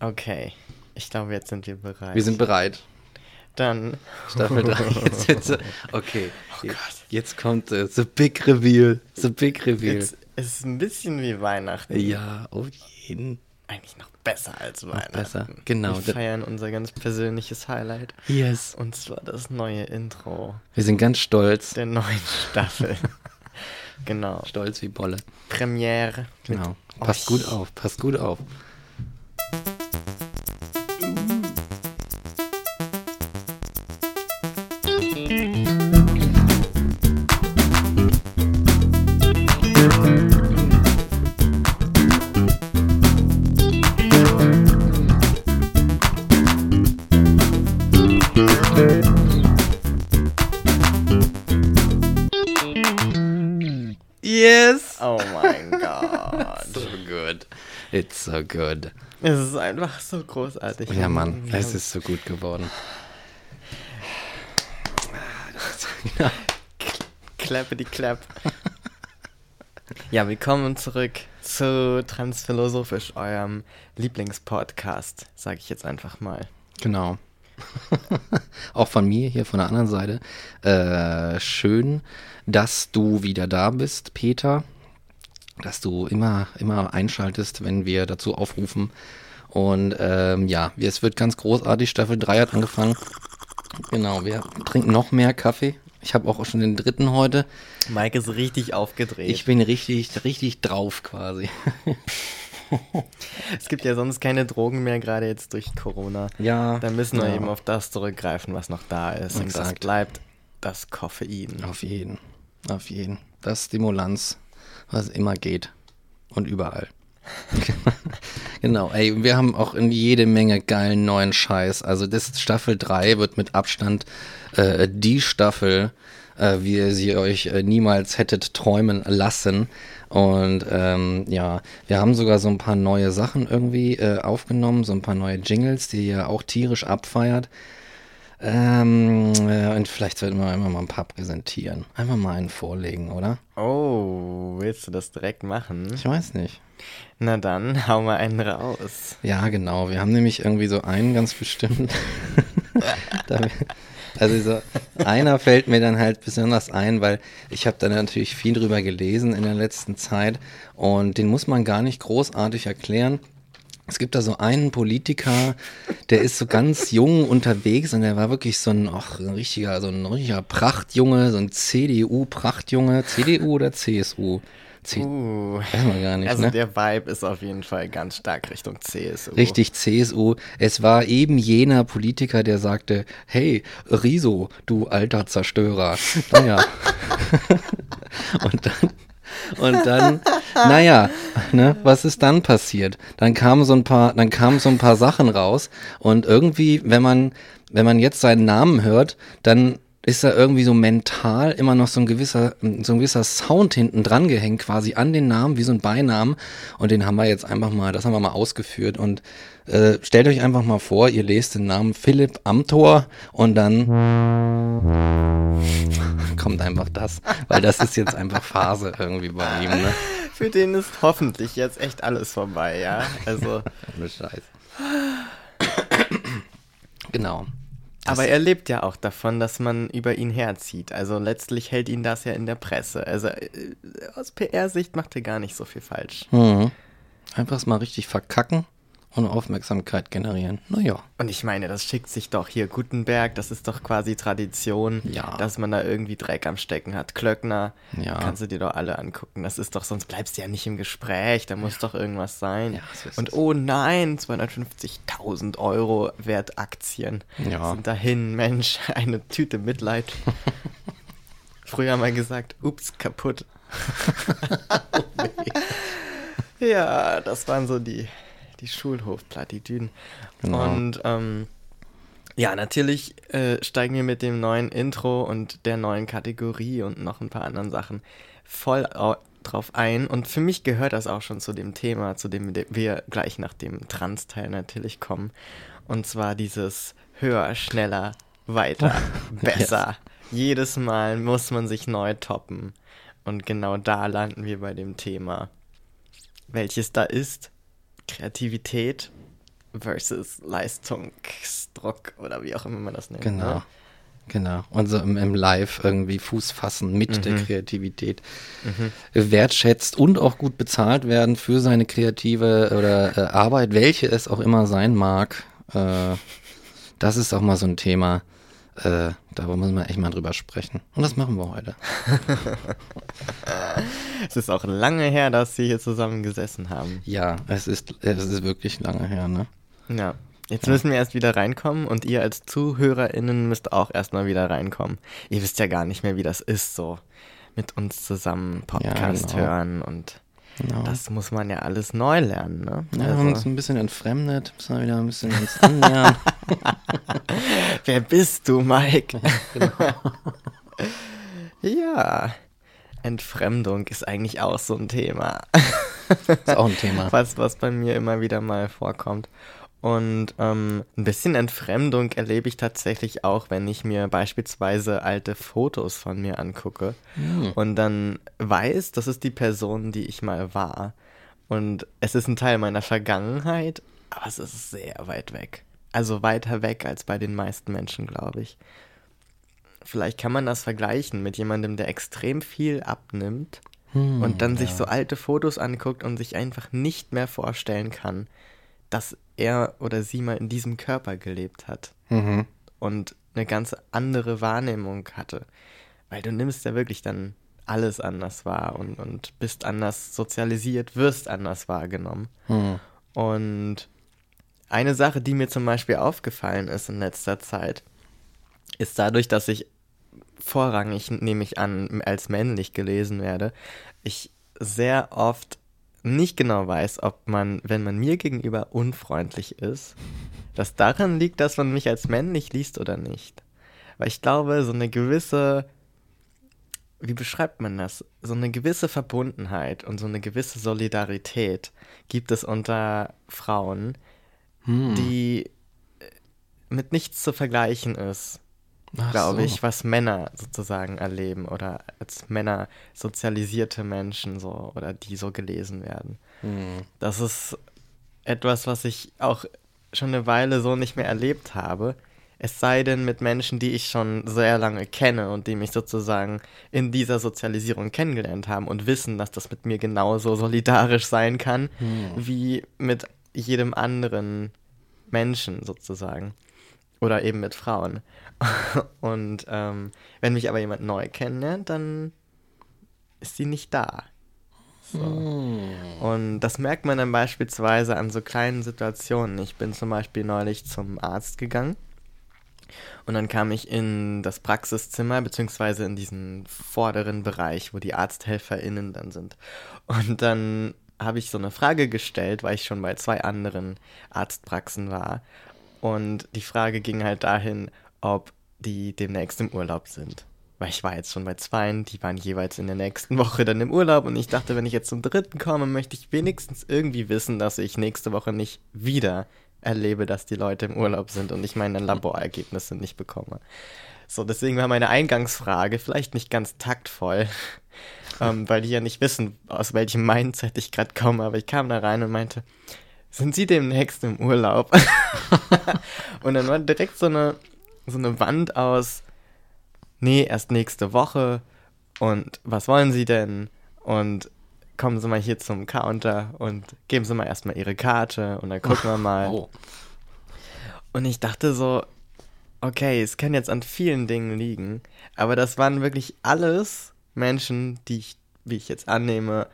Okay, ich glaube, jetzt sind wir bereit. Wir sind bereit. Dann. Staffel 3. Jetzt, jetzt, okay. Oh Gott. Jetzt kommt äh, The Big Reveal. The Big Reveal. Jetzt ist es ein bisschen wie Weihnachten. Ja, auf jeden. Eigentlich noch besser als Weihnachten. besser, genau. Wir feiern unser ganz persönliches Highlight. Yes. Und zwar das neue Intro Wir sind ganz stolz. der neuen Staffel. genau. Stolz wie Bolle. Premiere. Genau. Passt euch. gut auf, passt gut auf. It's so good. Es ist einfach so großartig. Ja, Mann, Wir es ist so gut geworden. Klappe die Klapp. ja, willkommen zurück zu Transphilosophisch, eurem Lieblingspodcast, sage ich jetzt einfach mal. Genau. Auch von mir hier von der anderen Seite. Äh, schön, dass du wieder da bist, Peter. Dass du immer, immer einschaltest, wenn wir dazu aufrufen. Und ähm, ja, es wird ganz großartig. Staffel 3 hat angefangen. Genau, wir trinken noch mehr Kaffee. Ich habe auch schon den dritten heute. Mike ist richtig aufgedreht. Ich bin richtig, richtig drauf quasi. es gibt ja sonst keine Drogen mehr, gerade jetzt durch Corona. Ja. Da müssen wir ja. eben auf das zurückgreifen, was noch da ist. Und das Exakt. bleibt das Koffein. Auf jeden. Auf jeden. Das Stimulanz, was immer geht. Und überall. genau, ey, wir haben auch in jede Menge geilen neuen Scheiß. Also das Staffel 3 wird mit Abstand äh, die Staffel, äh, wie ihr sie euch äh, niemals hättet träumen lassen. Und ähm, ja, wir haben sogar so ein paar neue Sachen irgendwie äh, aufgenommen, so ein paar neue Jingles, die ihr auch tierisch abfeiert. Ähm, äh, und vielleicht sollten wir einfach mal ein paar präsentieren. Einfach mal einen vorlegen, oder? Oh, willst du das direkt machen? Ich weiß nicht. Na dann, hau mal einen raus. Ja, genau. Wir haben nämlich irgendwie so einen ganz bestimmt. Also so, einer fällt mir dann halt besonders ein, weil ich habe da natürlich viel drüber gelesen in der letzten Zeit und den muss man gar nicht großartig erklären. Es gibt da so einen Politiker, der ist so ganz jung unterwegs und der war wirklich so ein, ach, ein richtiger, so ein richtiger Prachtjunge, so ein CDU-Prachtjunge. CDU oder CSU? C Uh, Weiß man gar nicht, also ne? der Vibe ist auf jeden Fall ganz stark Richtung CSU. Richtig, CSU. Es war eben jener Politiker, der sagte, hey, Riso, du alter Zerstörer. Naja. und dann, und dann, naja, ne, was ist dann passiert? Dann kamen so ein paar, dann kamen so ein paar Sachen raus und irgendwie, wenn man, wenn man jetzt seinen Namen hört, dann ist da irgendwie so mental immer noch so ein gewisser, so ein gewisser Sound hinten dran gehängt, quasi an den Namen, wie so ein Beinamen. Und den haben wir jetzt einfach mal, das haben wir mal ausgeführt. Und äh, stellt euch einfach mal vor, ihr lest den Namen Philipp Amthor und dann kommt einfach das, weil das ist jetzt einfach Phase irgendwie bei ihm, ne? Für den ist hoffentlich jetzt echt alles vorbei, ja? Also, Ohne Scheiß. genau. Aber er lebt ja auch davon, dass man über ihn herzieht. Also letztlich hält ihn das ja in der Presse. Also äh, aus PR-Sicht macht er gar nicht so viel falsch. Mhm. Einfach mal richtig verkacken und Aufmerksamkeit generieren. Naja. Und ich meine, das schickt sich doch hier Gutenberg, das ist doch quasi Tradition, Ja. dass man da irgendwie Dreck am Stecken hat. Klöckner, Ja. kannst du dir doch alle angucken. Das ist doch, sonst bleibst du ja nicht im Gespräch, da muss doch irgendwas sein. Ja, so Und oh nein, 250.000 Euro wert Aktien Ja. sind dahin. Mensch, eine Tüte Mitleid. Früher mal gesagt, ups, kaputt. Ja, das waren so die, die Schulhofplattitüden. Genau. Und ähm, ja, natürlich äh, steigen wir mit dem neuen Intro und der neuen Kategorie und noch ein paar anderen Sachen voll au drauf ein. Und für mich gehört das auch schon zu dem Thema, zu dem wir gleich nach dem Trans-Teil natürlich kommen. Und zwar dieses höher, schneller, weiter, besser. Jedes Mal muss man sich neu toppen. Und genau da landen wir bei dem Thema welches da ist Kreativität versus Leistungsdruck oder wie auch immer man das nennt. Genau. Ne? Genau. Und so im, im Live irgendwie Fuß fassen mit Mhm. der Kreativität. Wertschätzt und auch gut bezahlt werden für seine kreative oder äh, Arbeit, welche es auch immer sein mag. Äh, das ist auch mal so ein Thema. Äh, darüber müssen wir echt mal drüber sprechen. Und das machen wir heute. Es ist auch lange her, dass sie hier zusammen gesessen haben. Ja, es ist, es ist wirklich lange her, ne? Ja. Jetzt müssen wir erst wieder reinkommen und ihr als ZuhörerInnen müsst auch erstmal wieder reinkommen. Ihr wisst ja gar nicht mehr, wie das ist, so mit uns zusammen Podcast genau. hören und Genau. das muss man ja alles neu lernen, ne? ja, wir haben uns Also, ein bisschen entfremdet, müssen wir wieder ein bisschen uns annähern. wer bist du, Mike? Genau. ja. Entfremdung ist eigentlich auch so ein Thema. ist auch ein Thema. was, was bei mir immer wieder mal vorkommt. Und ähm, ein bisschen Entfremdung erlebe ich tatsächlich auch, wenn ich mir beispielsweise alte Fotos von mir angucke Hm. und dann weiß, das ist die Person, die ich mal war. Und es ist ein Teil meiner Vergangenheit, aber es ist sehr weit weg. Also weiter weg als bei den meisten Menschen, glaube ich. Vielleicht kann man das vergleichen mit jemandem, der extrem viel abnimmt Hm, und dann sich ja. so alte Fotos anguckt und sich einfach nicht mehr vorstellen kann, dass er oder sie mal in diesem Körper gelebt hat Mhm. und eine ganz andere Wahrnehmung hatte. Weil du nimmst ja wirklich dann alles anders wahr und, und bist anders sozialisiert, wirst anders wahrgenommen. Hm. Und eine Sache, die mir zum Beispiel aufgefallen ist in letzter Zeit, ist dadurch, dass ich vorrangig, nehme ich an, als männlich gelesen werde, ich sehr oft nicht genau weiß, ob man, wenn man mir gegenüber unfreundlich ist, das daran liegt, dass man mich als männlich liest oder nicht. Weil ich glaube, so eine gewisse, wie beschreibt man das? So eine gewisse Verbundenheit und so eine gewisse Solidarität gibt es unter Frauen, Hm. die äh, mit nichts zu vergleichen ist, glaube so. ich, was Männer sozusagen erleben oder als Männer sozialisierte Menschen so oder die so gelesen werden. Hm. Das ist etwas, was ich auch schon eine Weile so nicht mehr erlebt habe. Es sei denn mit Menschen, die ich schon sehr lange kenne und die mich sozusagen in dieser Sozialisierung kennengelernt haben und wissen, dass das mit mir genauso solidarisch sein kann, wie mit jedem anderen Menschen sozusagen. Oder eben mit Frauen. Und ähm, wenn mich aber jemand neu kennenlernt, dann ist sie nicht da. So. Und das merkt man dann beispielsweise an so kleinen Situationen. Ich bin zum Beispiel neulich zum Arzt gegangen und dann kam ich in das Praxiszimmer, beziehungsweise in diesen vorderen Bereich, wo die ArzthelferInnen dann sind. Und dann habe ich so eine Frage gestellt, weil ich schon bei zwei anderen Arztpraxen war. Und die Frage ging halt dahin, ob die demnächst im Urlaub sind. Weil ich war jetzt schon bei zweien, die waren jeweils in der nächsten Woche dann im Urlaub und ich dachte, wenn ich jetzt zum dritten komme, möchte ich wenigstens irgendwie wissen, dass ich nächste Woche nicht wieder erlebe, dass die Leute im Urlaub sind und ich meine Laborergebnisse nicht bekomme. So, deswegen war meine Eingangsfrage vielleicht nicht ganz taktvoll, ähm, weil die ja nicht wissen, aus welchem Mindset ich gerade komme, aber ich kam da rein und meinte, sind Sie demnächst im Urlaub? und dann war direkt so eine, so eine Wand aus, nee, erst nächste Woche und was wollen Sie denn? Und kommen Sie mal hier zum Counter und geben Sie mal erstmal Ihre Karte und dann gucken wir mal. Oh. Und ich dachte so, okay, es kann jetzt an vielen Dingen liegen, aber das waren wirklich alles Menschen, die ich, wie ich jetzt annehme,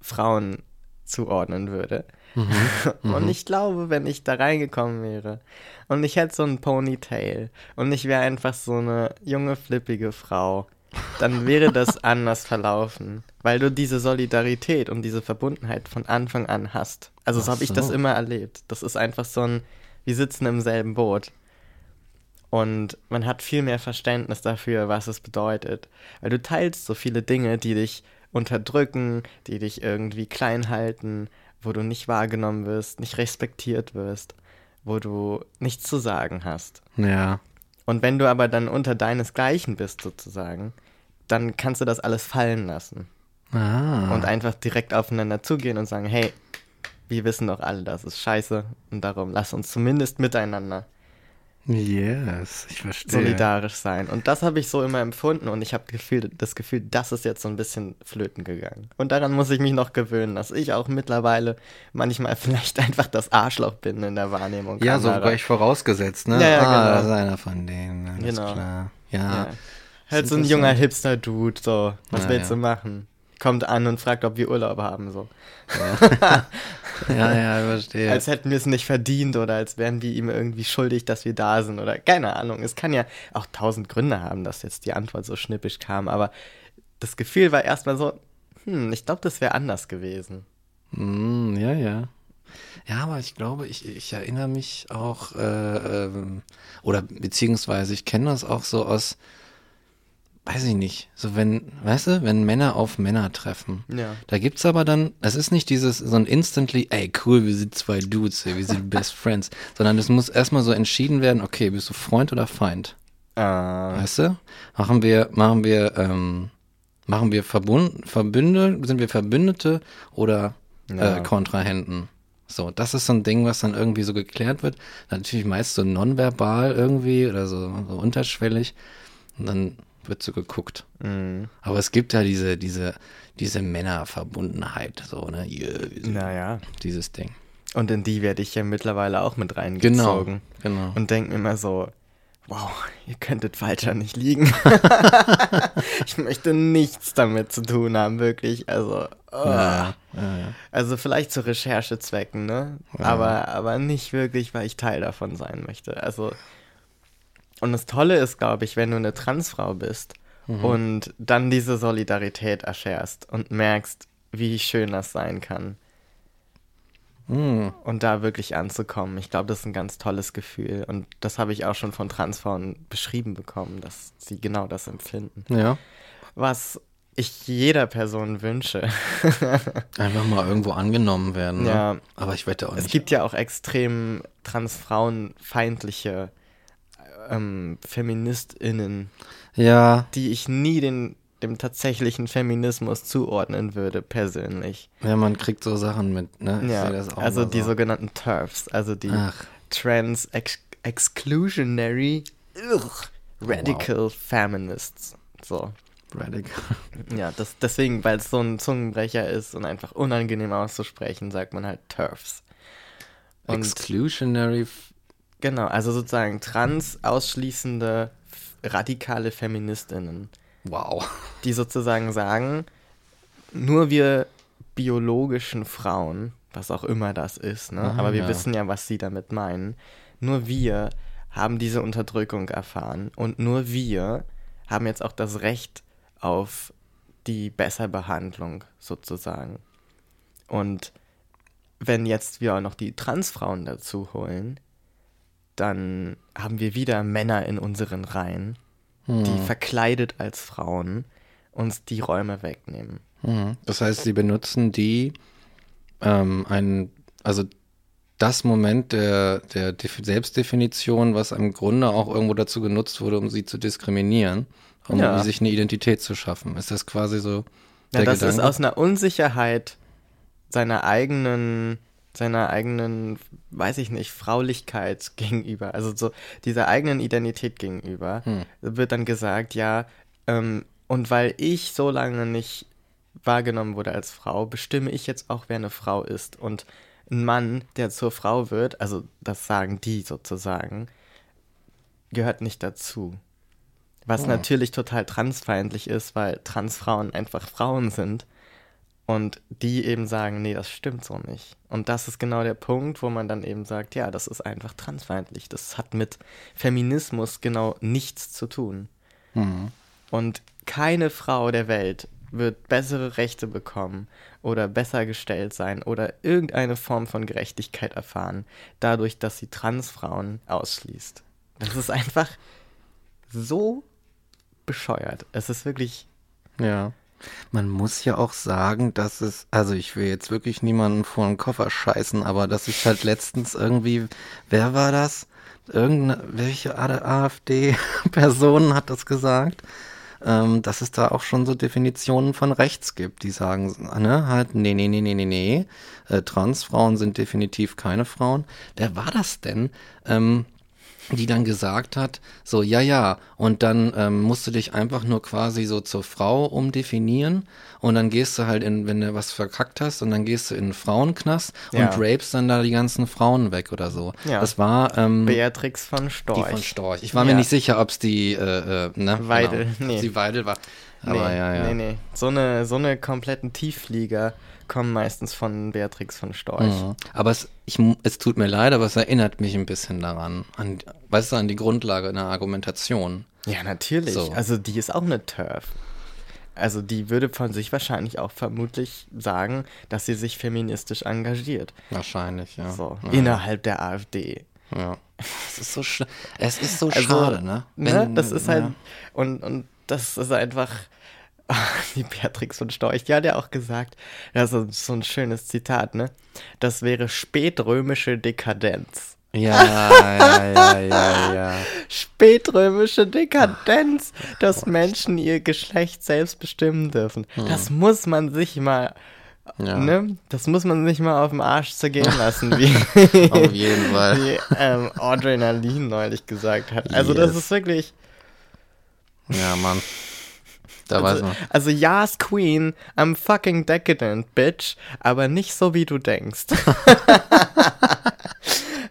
Frauen zuordnen würde. Und ich glaube, wenn ich da reingekommen wäre und ich hätte so ein Ponytail und ich wäre einfach so eine junge, flippige Frau, dann wäre das anders verlaufen, weil du diese Solidarität und diese Verbundenheit von Anfang an hast. Also so habe ich das immer erlebt. Das ist einfach so ein, wir sitzen im selben Boot. Und man hat viel mehr Verständnis dafür, was es bedeutet. Weil du teilst so viele Dinge, die dich unterdrücken, die dich irgendwie klein halten, wo du nicht wahrgenommen wirst, nicht respektiert wirst, wo du nichts zu sagen hast. Ja. Und wenn du aber dann unter deinesgleichen bist, sozusagen, dann kannst du das alles fallen lassen Ah. und einfach direkt aufeinander zugehen und sagen, hey, wir wissen doch alle, das ist scheiße und darum lass uns zumindest miteinander Yes, ich verstehe. solidarisch sein. Und das habe ich so immer empfunden und ich habe Gefühl, das Gefühl, das ist jetzt so ein bisschen flöten gegangen. Und daran muss ich mich noch gewöhnen, dass ich auch mittlerweile manchmal vielleicht einfach das Arschloch bin in der Wahrnehmung. Ja, so anderer. gleich vorausgesetzt, ne? Ja, ja, ah, genau. das ist einer von denen. Alles Genau. klar. Ja. Ja. Halt so ein junger. Hipster-Dude, so. Was Ja, willst ja. du machen? Kommt an und fragt, ob wir Urlaub haben, so. Ja, ja, ich verstehe. Als hätten wir es nicht verdient oder als wären wir ihm irgendwie schuldig, dass wir da sind oder keine Ahnung. Es kann ja auch tausend Gründe haben, dass jetzt die Antwort so schnippisch kam, aber das Gefühl war erstmal so, hm, ich glaube, das wäre anders gewesen. Mm, ja, ja. Ja, aber ich glaube, ich, ich erinnere mich auch, äh, ähm, oder beziehungsweise ich kenne das auch so aus, weiß ich nicht, so wenn, weißt du, wenn Männer auf Männer treffen. Ja. Da gibt's aber dann, es ist nicht dieses, so ein instantly, ey, cool, wir sind zwei Dudes, ey, wir sind Best Friends, sondern es muss erstmal so entschieden werden, okay, bist du Freund oder Feind? Ah, Weißt du? Machen wir, machen wir, ähm, machen wir Verbund, Verbünde, sind wir Verbündete oder Ja. äh, Kontrahenten? So, das ist so ein Ding, was dann irgendwie so geklärt wird. Natürlich meist so nonverbal irgendwie oder so, so unterschwellig. Und dann wird so geguckt. mh. Aber es gibt ja diese, diese, diese Männerverbundenheit, so, ne? Naja. Dieses Ding. Und in die werde ich ja mittlerweile auch mit Genau. reingezogen. Genau. Und denke mir immer so, wow, ihr könntet falscher nicht liegen. ich möchte nichts damit zu tun haben, wirklich. Also, oh. ja, ja, ja. also vielleicht zu Recherchezwecken, ne? Aber, aber nicht wirklich, weil ich Teil davon sein möchte. Also, und das Tolle ist, glaube ich, wenn du eine Transfrau bist und dann diese Solidarität erscherst und merkst, wie schön das sein kann. Mm, Und da wirklich anzukommen. Ich glaube, das ist ein ganz tolles Gefühl. Und das habe ich auch schon von Transfrauen beschrieben bekommen, dass sie genau das empfinden. ja. Was ich jeder Person wünsche. Einfach mal irgendwo angenommen werden. Ne? Ja. Aber ich wette auch es nicht. gibt ja auch extrem transfrauenfeindliche ähm, FeministInnen, Ja, die ich nie den, dem tatsächlichen Feminismus zuordnen würde, persönlich. ja, man kriegt so Sachen mit, ne? Ich ja, das auch also die so. sogenannten TERFs, also die Ach. Trans -ex Exclusionary ugh, Radical Feminists. So. Radical. Ja, das, deswegen, weil es so ein Zungenbrecher ist und einfach unangenehm auszusprechen, sagt man halt TERFs. Und Exclusionary. Genau, also sozusagen trans ausschließende radikale Feministinnen, Wow. die sozusagen sagen, nur wir biologischen Frauen, was auch immer das ist, ne? Aha, aber wir ja. wissen ja, was sie damit meinen, nur wir haben diese Unterdrückung erfahren und nur wir haben jetzt auch das Recht auf die Besserbehandlung sozusagen. Und wenn jetzt wir auch noch die Transfrauen dazu holen, dann haben wir wieder Männer in unseren Reihen, die verkleidet als Frauen uns die Räume wegnehmen. Mhm. Das heißt, sie benutzen die, ähm, ein, also das Moment der, der Def- Selbstdefinition, was im Grunde auch irgendwo dazu genutzt wurde, um sie zu diskriminieren, um Ja. sich eine Identität zu schaffen. Ist das quasi so Ja, das Gedanke? ist aus einer Unsicherheit seiner eigenen, seiner eigenen, weiß ich nicht, Fraulichkeit gegenüber, also so dieser eigenen Identität gegenüber, Hm. wird dann gesagt, ja, ähm, und weil ich so lange nicht wahrgenommen wurde als Frau, bestimme ich jetzt auch, wer eine Frau ist. Und ein Mann, der zur Frau wird, also das sagen die sozusagen, gehört nicht dazu. Was Oh. natürlich total transfeindlich ist, weil Transfrauen einfach Frauen sind. Und die eben sagen, nee, das stimmt so nicht. Und das ist genau der Punkt, wo man dann eben sagt, ja, das ist einfach transfeindlich. Das hat mit Feminismus genau nichts zu tun. Mhm. Und keine Frau der Welt wird bessere Rechte bekommen oder besser gestellt sein oder irgendeine Form von Gerechtigkeit erfahren, dadurch, dass sie Transfrauen ausschließt. Das ist einfach so bescheuert. Es ist wirklich. Ja. Man muss ja auch sagen, dass es, also ich will jetzt wirklich niemanden vor den Koffer scheißen, aber dass ich halt letztens irgendwie, wer war das? Irgendeine, welche AfD-Person hat das gesagt? ähm, dass es da auch schon so Definitionen von rechts gibt, die sagen, ne, halt, nee, nee, nee, nee, nee, nee, äh, Transfrauen sind definitiv keine Frauen. Wer war das denn? Ähm, die dann gesagt hat, so, ja, ja, und dann ähm, musst du dich einfach nur quasi so zur Frau umdefinieren und dann gehst du halt in, wenn du was verkackt hast, und dann gehst du in einen Frauenknast Ja. und rapest dann da die ganzen Frauen weg oder so. Ja. Das war ähm, Beatrix von die Storch. von Storch. Ich war mir Ja. nicht sicher, ob es die, äh, äh, ne? Weidel, genau, nee. Sie Weidel war. Nee, Aber ja, ja. nee, nee. So eine, so eine kompletten Tiefflieger kommen meistens von Beatrix von Storch. Mhm. Aber es, ich, es tut mir leid, aber es erinnert mich ein bisschen daran. An, weißt du, an die Grundlage einer Argumentation. Ja, natürlich. So. Also die ist auch eine Turf. Also die würde von sich wahrscheinlich auch vermutlich sagen, dass sie sich feministisch engagiert. Wahrscheinlich, ja. So, ja. innerhalb der AfD. Ja. Es ist so, sch es ist so Also, schade, ne? ne? Das ist halt, ja. und, und das ist einfach, die Beatrix von Storch, die hat ja auch gesagt, das ist so ein schönes Zitat, ne? Das wäre spätrömische Dekadenz. Ja, ja, ja, ja, ja. Spätrömische Dekadenz, dass Menschen ihr Geschlecht selbst bestimmen dürfen. Das muss man sich mal, Ja. ne? Das muss man sich mal auf den Arsch zergehen lassen, wie, Auf jeden Fall. wie ähm, Audrey Nalin neulich gesagt hat. Also das Yes. ist wirklich, Ja, Mann. Da weiß also, man. also Yas Queen, I'm fucking decadent, bitch, aber nicht so, wie du denkst.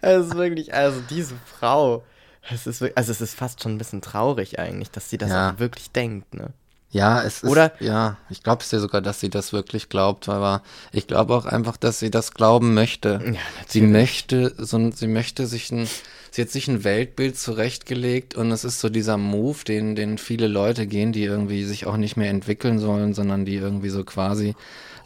Es ist wirklich, also diese Frau, es ist, also es ist fast schon ein bisschen traurig eigentlich, dass sie das Ja. auch wirklich denkt, ne? Ja, es ist, Oder- ja, ich glaube es dir sogar, dass sie das wirklich glaubt, aber ich glaube auch einfach, dass sie das glauben möchte. Ja, sie möchte, so, sie möchte sich ein, sie hat sich ein Weltbild zurechtgelegt und es ist so dieser Move, den, den viele Leute gehen, die irgendwie sich auch nicht mehr entwickeln sollen, sondern die irgendwie so quasi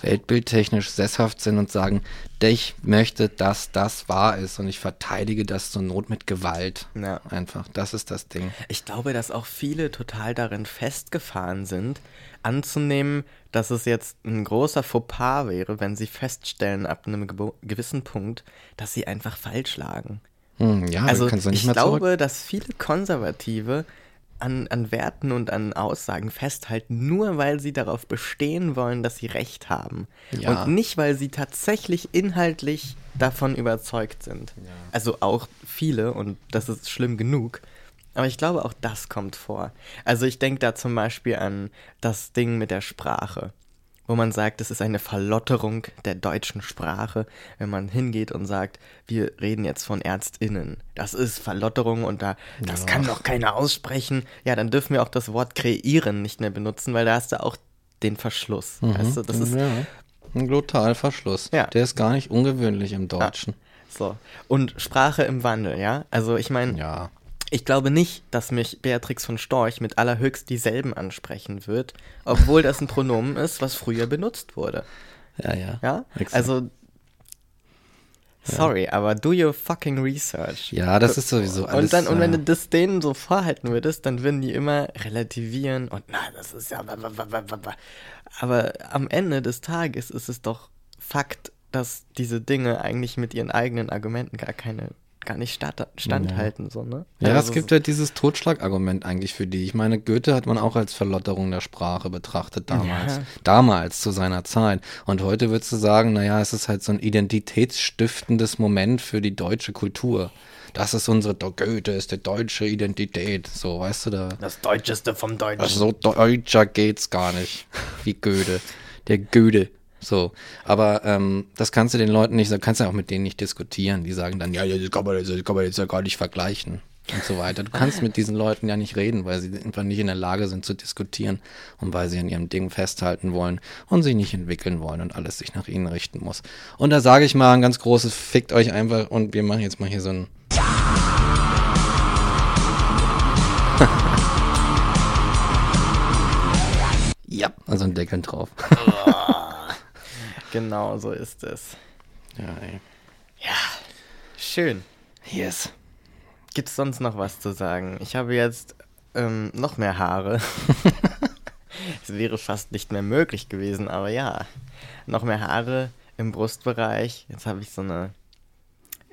weltbildtechnisch sesshaft sind und sagen, ich möchte, dass das wahr ist und ich verteidige das zur Not mit Gewalt. Ja. Einfach, das ist das Ding. Ich glaube, dass auch viele total darin festgefahren sind, anzunehmen, dass es jetzt ein großer Fauxpas wäre, wenn sie feststellen, ab einem gewissen Punkt, dass sie einfach falsch lagen. Hm, ja, Also kannst du nicht ich glaube, dass viele Konservative an, an Werten und an Aussagen festhalten, nur weil sie darauf bestehen wollen, dass sie Recht haben. Ja. Und nicht, weil sie tatsächlich inhaltlich davon überzeugt sind. Also auch viele, und das ist schlimm genug. Aber ich glaube, auch das kommt vor. Also ich denke da zum Beispiel an das Ding mit der Sprache wo man sagt, es ist eine Verlotterung der deutschen Sprache, wenn man hingeht und sagt, wir reden jetzt von ÄrztInnen. Das ist Verlotterung und da, das kann doch keiner aussprechen. Ja, dann dürfen wir auch das Wort kreieren nicht mehr benutzen, weil da hast du auch den Verschluss. Weißt du, das ist ja, ein Glotalverschluss. Ja. Der ist gar nicht ungewöhnlich im Deutschen. so. Und Sprache im Wandel, ja? Also ich meine, Ja. Ich glaube nicht, dass mich Beatrix von Storch mit allerhöchst dieselben ansprechen wird, obwohl das ein Pronomen ist, was früher benutzt wurde. Ja, ja. Ja? Exakt. Also. Sorry, aber do your fucking research. Ja, das ist sowieso alles. und dann, und wenn du das denen so vorhalten würdest, dann würden die immer relativieren und na, das ist ja. Aber am Ende des Tages ist es doch Fakt, dass diese Dinge eigentlich mit ihren eigenen Argumenten gar keine, gar nicht standhalten, so, ne? Ja, Also es gibt ja dieses Totschlagargument eigentlich für die. Ich meine, Goethe hat man auch als Verlotterung der Sprache betrachtet damals. Ja. Damals, zu seiner Zeit. Und heute würdest du sagen, naja, es ist halt so ein identitätsstiftendes Moment für die deutsche Kultur. Das ist unsere, Goethe ist die deutsche Identität. So, weißt du, da. das Deutscheste vom Deutschen. Also so deutscher geht's gar nicht. Wie Goethe. Der Goethe. So. Aber ähm, das kannst du den Leuten nicht, kannst du auch mit denen nicht diskutieren. Die sagen dann, ja, ja, das kann man, das kann man jetzt ja gar nicht vergleichen. Und so weiter. Du kannst mit diesen Leuten ja nicht reden, weil sie einfach nicht in der Lage sind zu diskutieren und weil sie an ihrem Ding festhalten wollen und sich nicht entwickeln wollen und alles sich nach ihnen richten muss. Und da sage ich mal ein ganz großes Fickt euch einfach und wir machen jetzt mal hier so ein Ja, also ein Deckel drauf. Genau so ist es. Ja, ey. Schön. Yes. Gibt es sonst noch was zu sagen? Ich habe jetzt ähm, noch mehr Haare. Es wäre fast nicht mehr möglich gewesen, aber ja. Noch mehr Haare im Brustbereich. Jetzt habe ich so eine.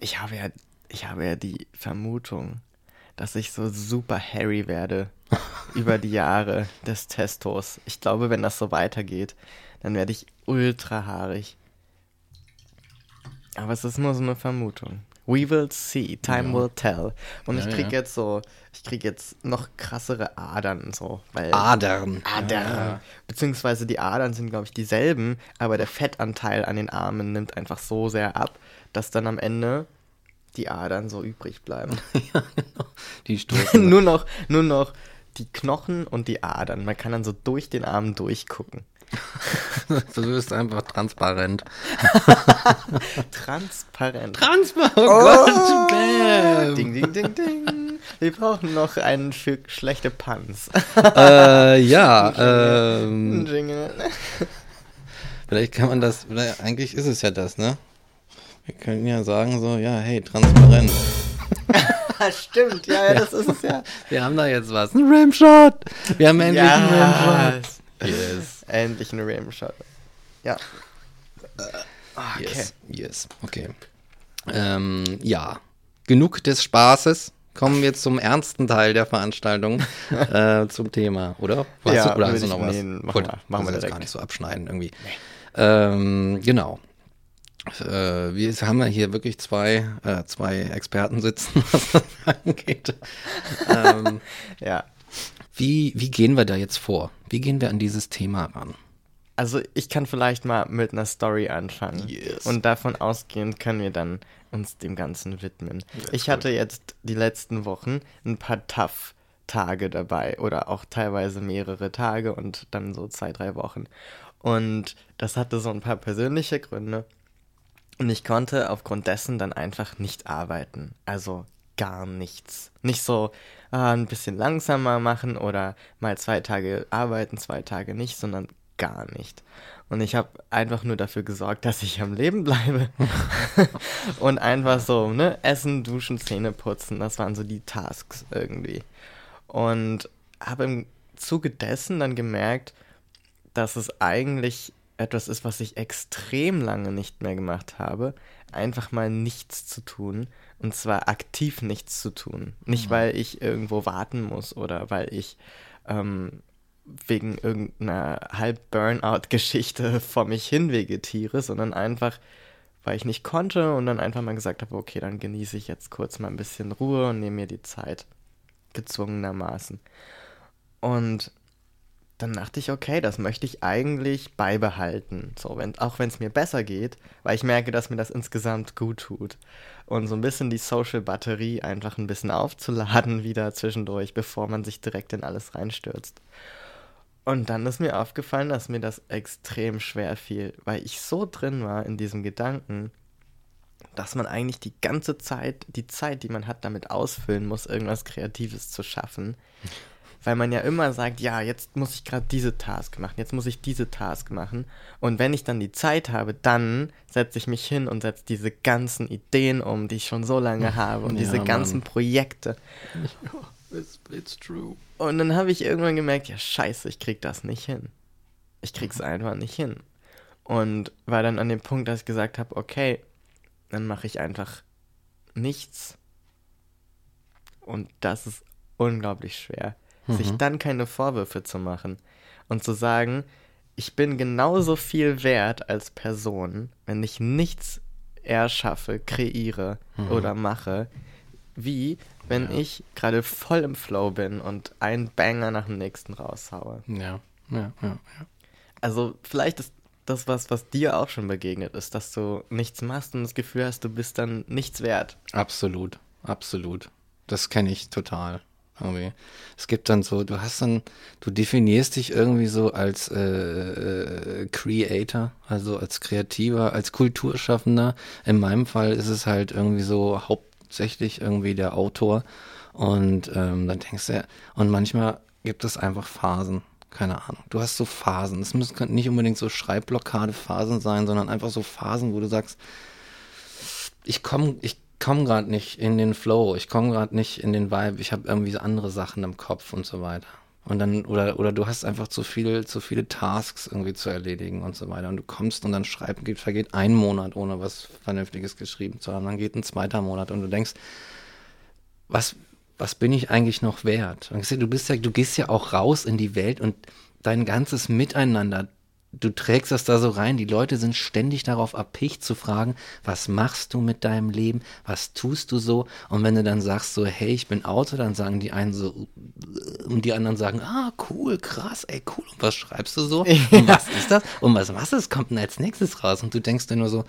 Ich habe ja, ich habe ja die Vermutung, dass ich so super hairy werde über die Jahre des Testos. Ich glaube, wenn das so weitergeht, dann werde ich ultra haarig. Aber es ist nur so eine Vermutung. We will see, time Ja. will tell. Und Ja, ich krieg ja. jetzt so, ich krieg jetzt noch krassere Adern so, weil Adern. Adern. Ja. Beziehungsweise die Adern sind, glaube ich, dieselben, aber der Fettanteil an den Armen nimmt einfach so sehr ab, dass dann am Ende die Adern so übrig bleiben. Die stoßen. nur, noch, nur noch die Knochen und die Adern. Man kann dann so durch den Arm durchgucken. du wirst einfach transparent. Transparent. Transparent. Oh, Oh. Bam. Ding, ding, ding, ding. Wir brauchen noch einen für schlechte Puns. Äh, ja, Ein ähm, Jingle. vielleicht kann man das, eigentlich ist es ja das, ne? Wir können ja sagen so, ja, hey, transparent. Stimmt, ja, ja, das ist es ja. Wir haben da jetzt was. Ein Ramshot. Wir haben endlich einen Ramshot. Yes. Endlich ein Rimshot. Ja. Okay. Yes, yes, okay. Ähm, ja, genug des Spaßes. Kommen wir zum ernsten Teil der Veranstaltung, äh, zum Thema, oder? Hast Ja, du, oder hast du noch was? nee, machen wir- machen wir das direkt. gar nicht so abschneiden irgendwie. Ähm, genau. Äh, wir haben ja hier wirklich zwei, äh, zwei Experten sitzen, was das angeht. ähm, Ja. Wie, wie gehen wir da jetzt vor? Wie gehen wir an dieses Thema ran? Also ich kann vielleicht mal mit einer Story anfangen. Yes. Und davon ausgehend können wir dann uns dem Ganzen widmen. ich hatte jetzt die letzten Wochen ein paar Tough-Tage dabei oder auch teilweise mehrere Tage und dann so zwei, drei Wochen. Und das hatte so ein paar persönliche Gründe. Und ich konnte aufgrund dessen dann einfach nicht arbeiten. Also gar nichts. Nicht so ah, ein bisschen langsamer machen oder mal zwei Tage arbeiten, zwei Tage nicht, sondern gar nicht. Und ich habe einfach nur dafür gesorgt, dass ich am Leben bleibe. und einfach so, ne, essen, duschen, Zähne putzen, das waren so die Tasks irgendwie. Und habe im Zuge dessen dann gemerkt, dass es eigentlich etwas ist, was ich extrem lange nicht mehr gemacht habe, einfach mal nichts zu tun. Und zwar aktiv nichts zu tun. Nicht, weil ich irgendwo warten muss oder weil ich ähm, wegen irgendeiner Halb-Burnout-Geschichte vor mich hin vegetiere, sondern einfach, weil ich nicht konnte und dann einfach mal gesagt habe, okay, dann genieße ich jetzt kurz mal ein bisschen Ruhe und nehme mir die Zeit. Gezwungenermaßen. Und dann dachte ich, okay, das möchte ich eigentlich beibehalten. So, wenn, auch wenn es mir besser geht, weil ich merke, dass mir das insgesamt gut tut. Und so ein bisschen die Social-Batterie einfach ein bisschen aufzuladen wieder zwischendurch, bevor man sich direkt in alles reinstürzt. Und dann ist mir aufgefallen, dass mir das extrem schwer fiel, weil ich so drin war in diesem Gedanken, dass man eigentlich die ganze Zeit, die Zeit, die man hat, damit ausfüllen muss, irgendwas Kreatives zu schaffen. Weil man ja immer sagt, ja, jetzt muss ich gerade diese Task machen, jetzt muss ich diese Task machen. Und wenn ich dann die Zeit habe, dann setze ich mich hin und setze diese ganzen Ideen um, die ich schon so lange habe und Ja, diese ganzen Mann. Projekte. It's, it's true. Und dann habe ich irgendwann gemerkt, ja, scheiße, ich krieg das nicht hin. Ich krieg's einfach nicht hin. Und war dann an dem Punkt, dass ich gesagt habe, okay, dann mache ich einfach nichts. Und das ist unglaublich schwer. Sich dann keine Vorwürfe zu machen und zu sagen, ich bin genauso viel wert als Person, wenn ich nichts erschaffe, kreiere oder mache, wie wenn ich gerade voll im Flow bin und einen Banger nach dem nächsten raushaue. Ja, ja, ja, ja. Also vielleicht ist das was, was dir auch schon begegnet ist, dass du nichts machst und das Gefühl hast, du bist dann nichts wert. Absolut, absolut. Das kenne ich total. Irgendwie. Es gibt dann so, du hast dann, du definierst dich irgendwie so als äh, äh, Creator, also als Kreativer, als Kulturschaffender. In meinem Fall ist es halt irgendwie so hauptsächlich irgendwie der Autor. Und ähm, dann denkst du, und manchmal gibt es einfach Phasen. Keine Ahnung. Du hast so Phasen. Es müssen nicht unbedingt so Schreibblockade-Phasen sein, sondern einfach so Phasen, wo du sagst, ich komme ich komm gerade nicht in den Flow, ich komme gerade nicht in den Vibe, ich habe irgendwie so andere Sachen im Kopf und so weiter. Und dann, oder, oder du hast einfach zu viel, zu viele Tasks irgendwie zu erledigen und so weiter. Und du kommst und dann schreibt, geht, vergeht ein Monat, ohne was Vernünftiges geschrieben zu haben. Dann geht ein zweiter Monat und du denkst, was, was bin ich eigentlich noch wert? Du bist ja, du gehst ja auch raus in die Welt und dein ganzes Miteinander, du trägst das da so rein. Die Leute sind ständig darauf erpicht zu fragen, was machst du mit deinem Leben? Was tust du so? Und wenn du dann sagst so, hey, ich bin Autor, dann sagen die einen so, und die anderen sagen, ah, cool, krass, ey, cool. Und was schreibst du so? Und was ist das? Und was, was ist, kommt denn als nächstes raus? Und du denkst dir nur so,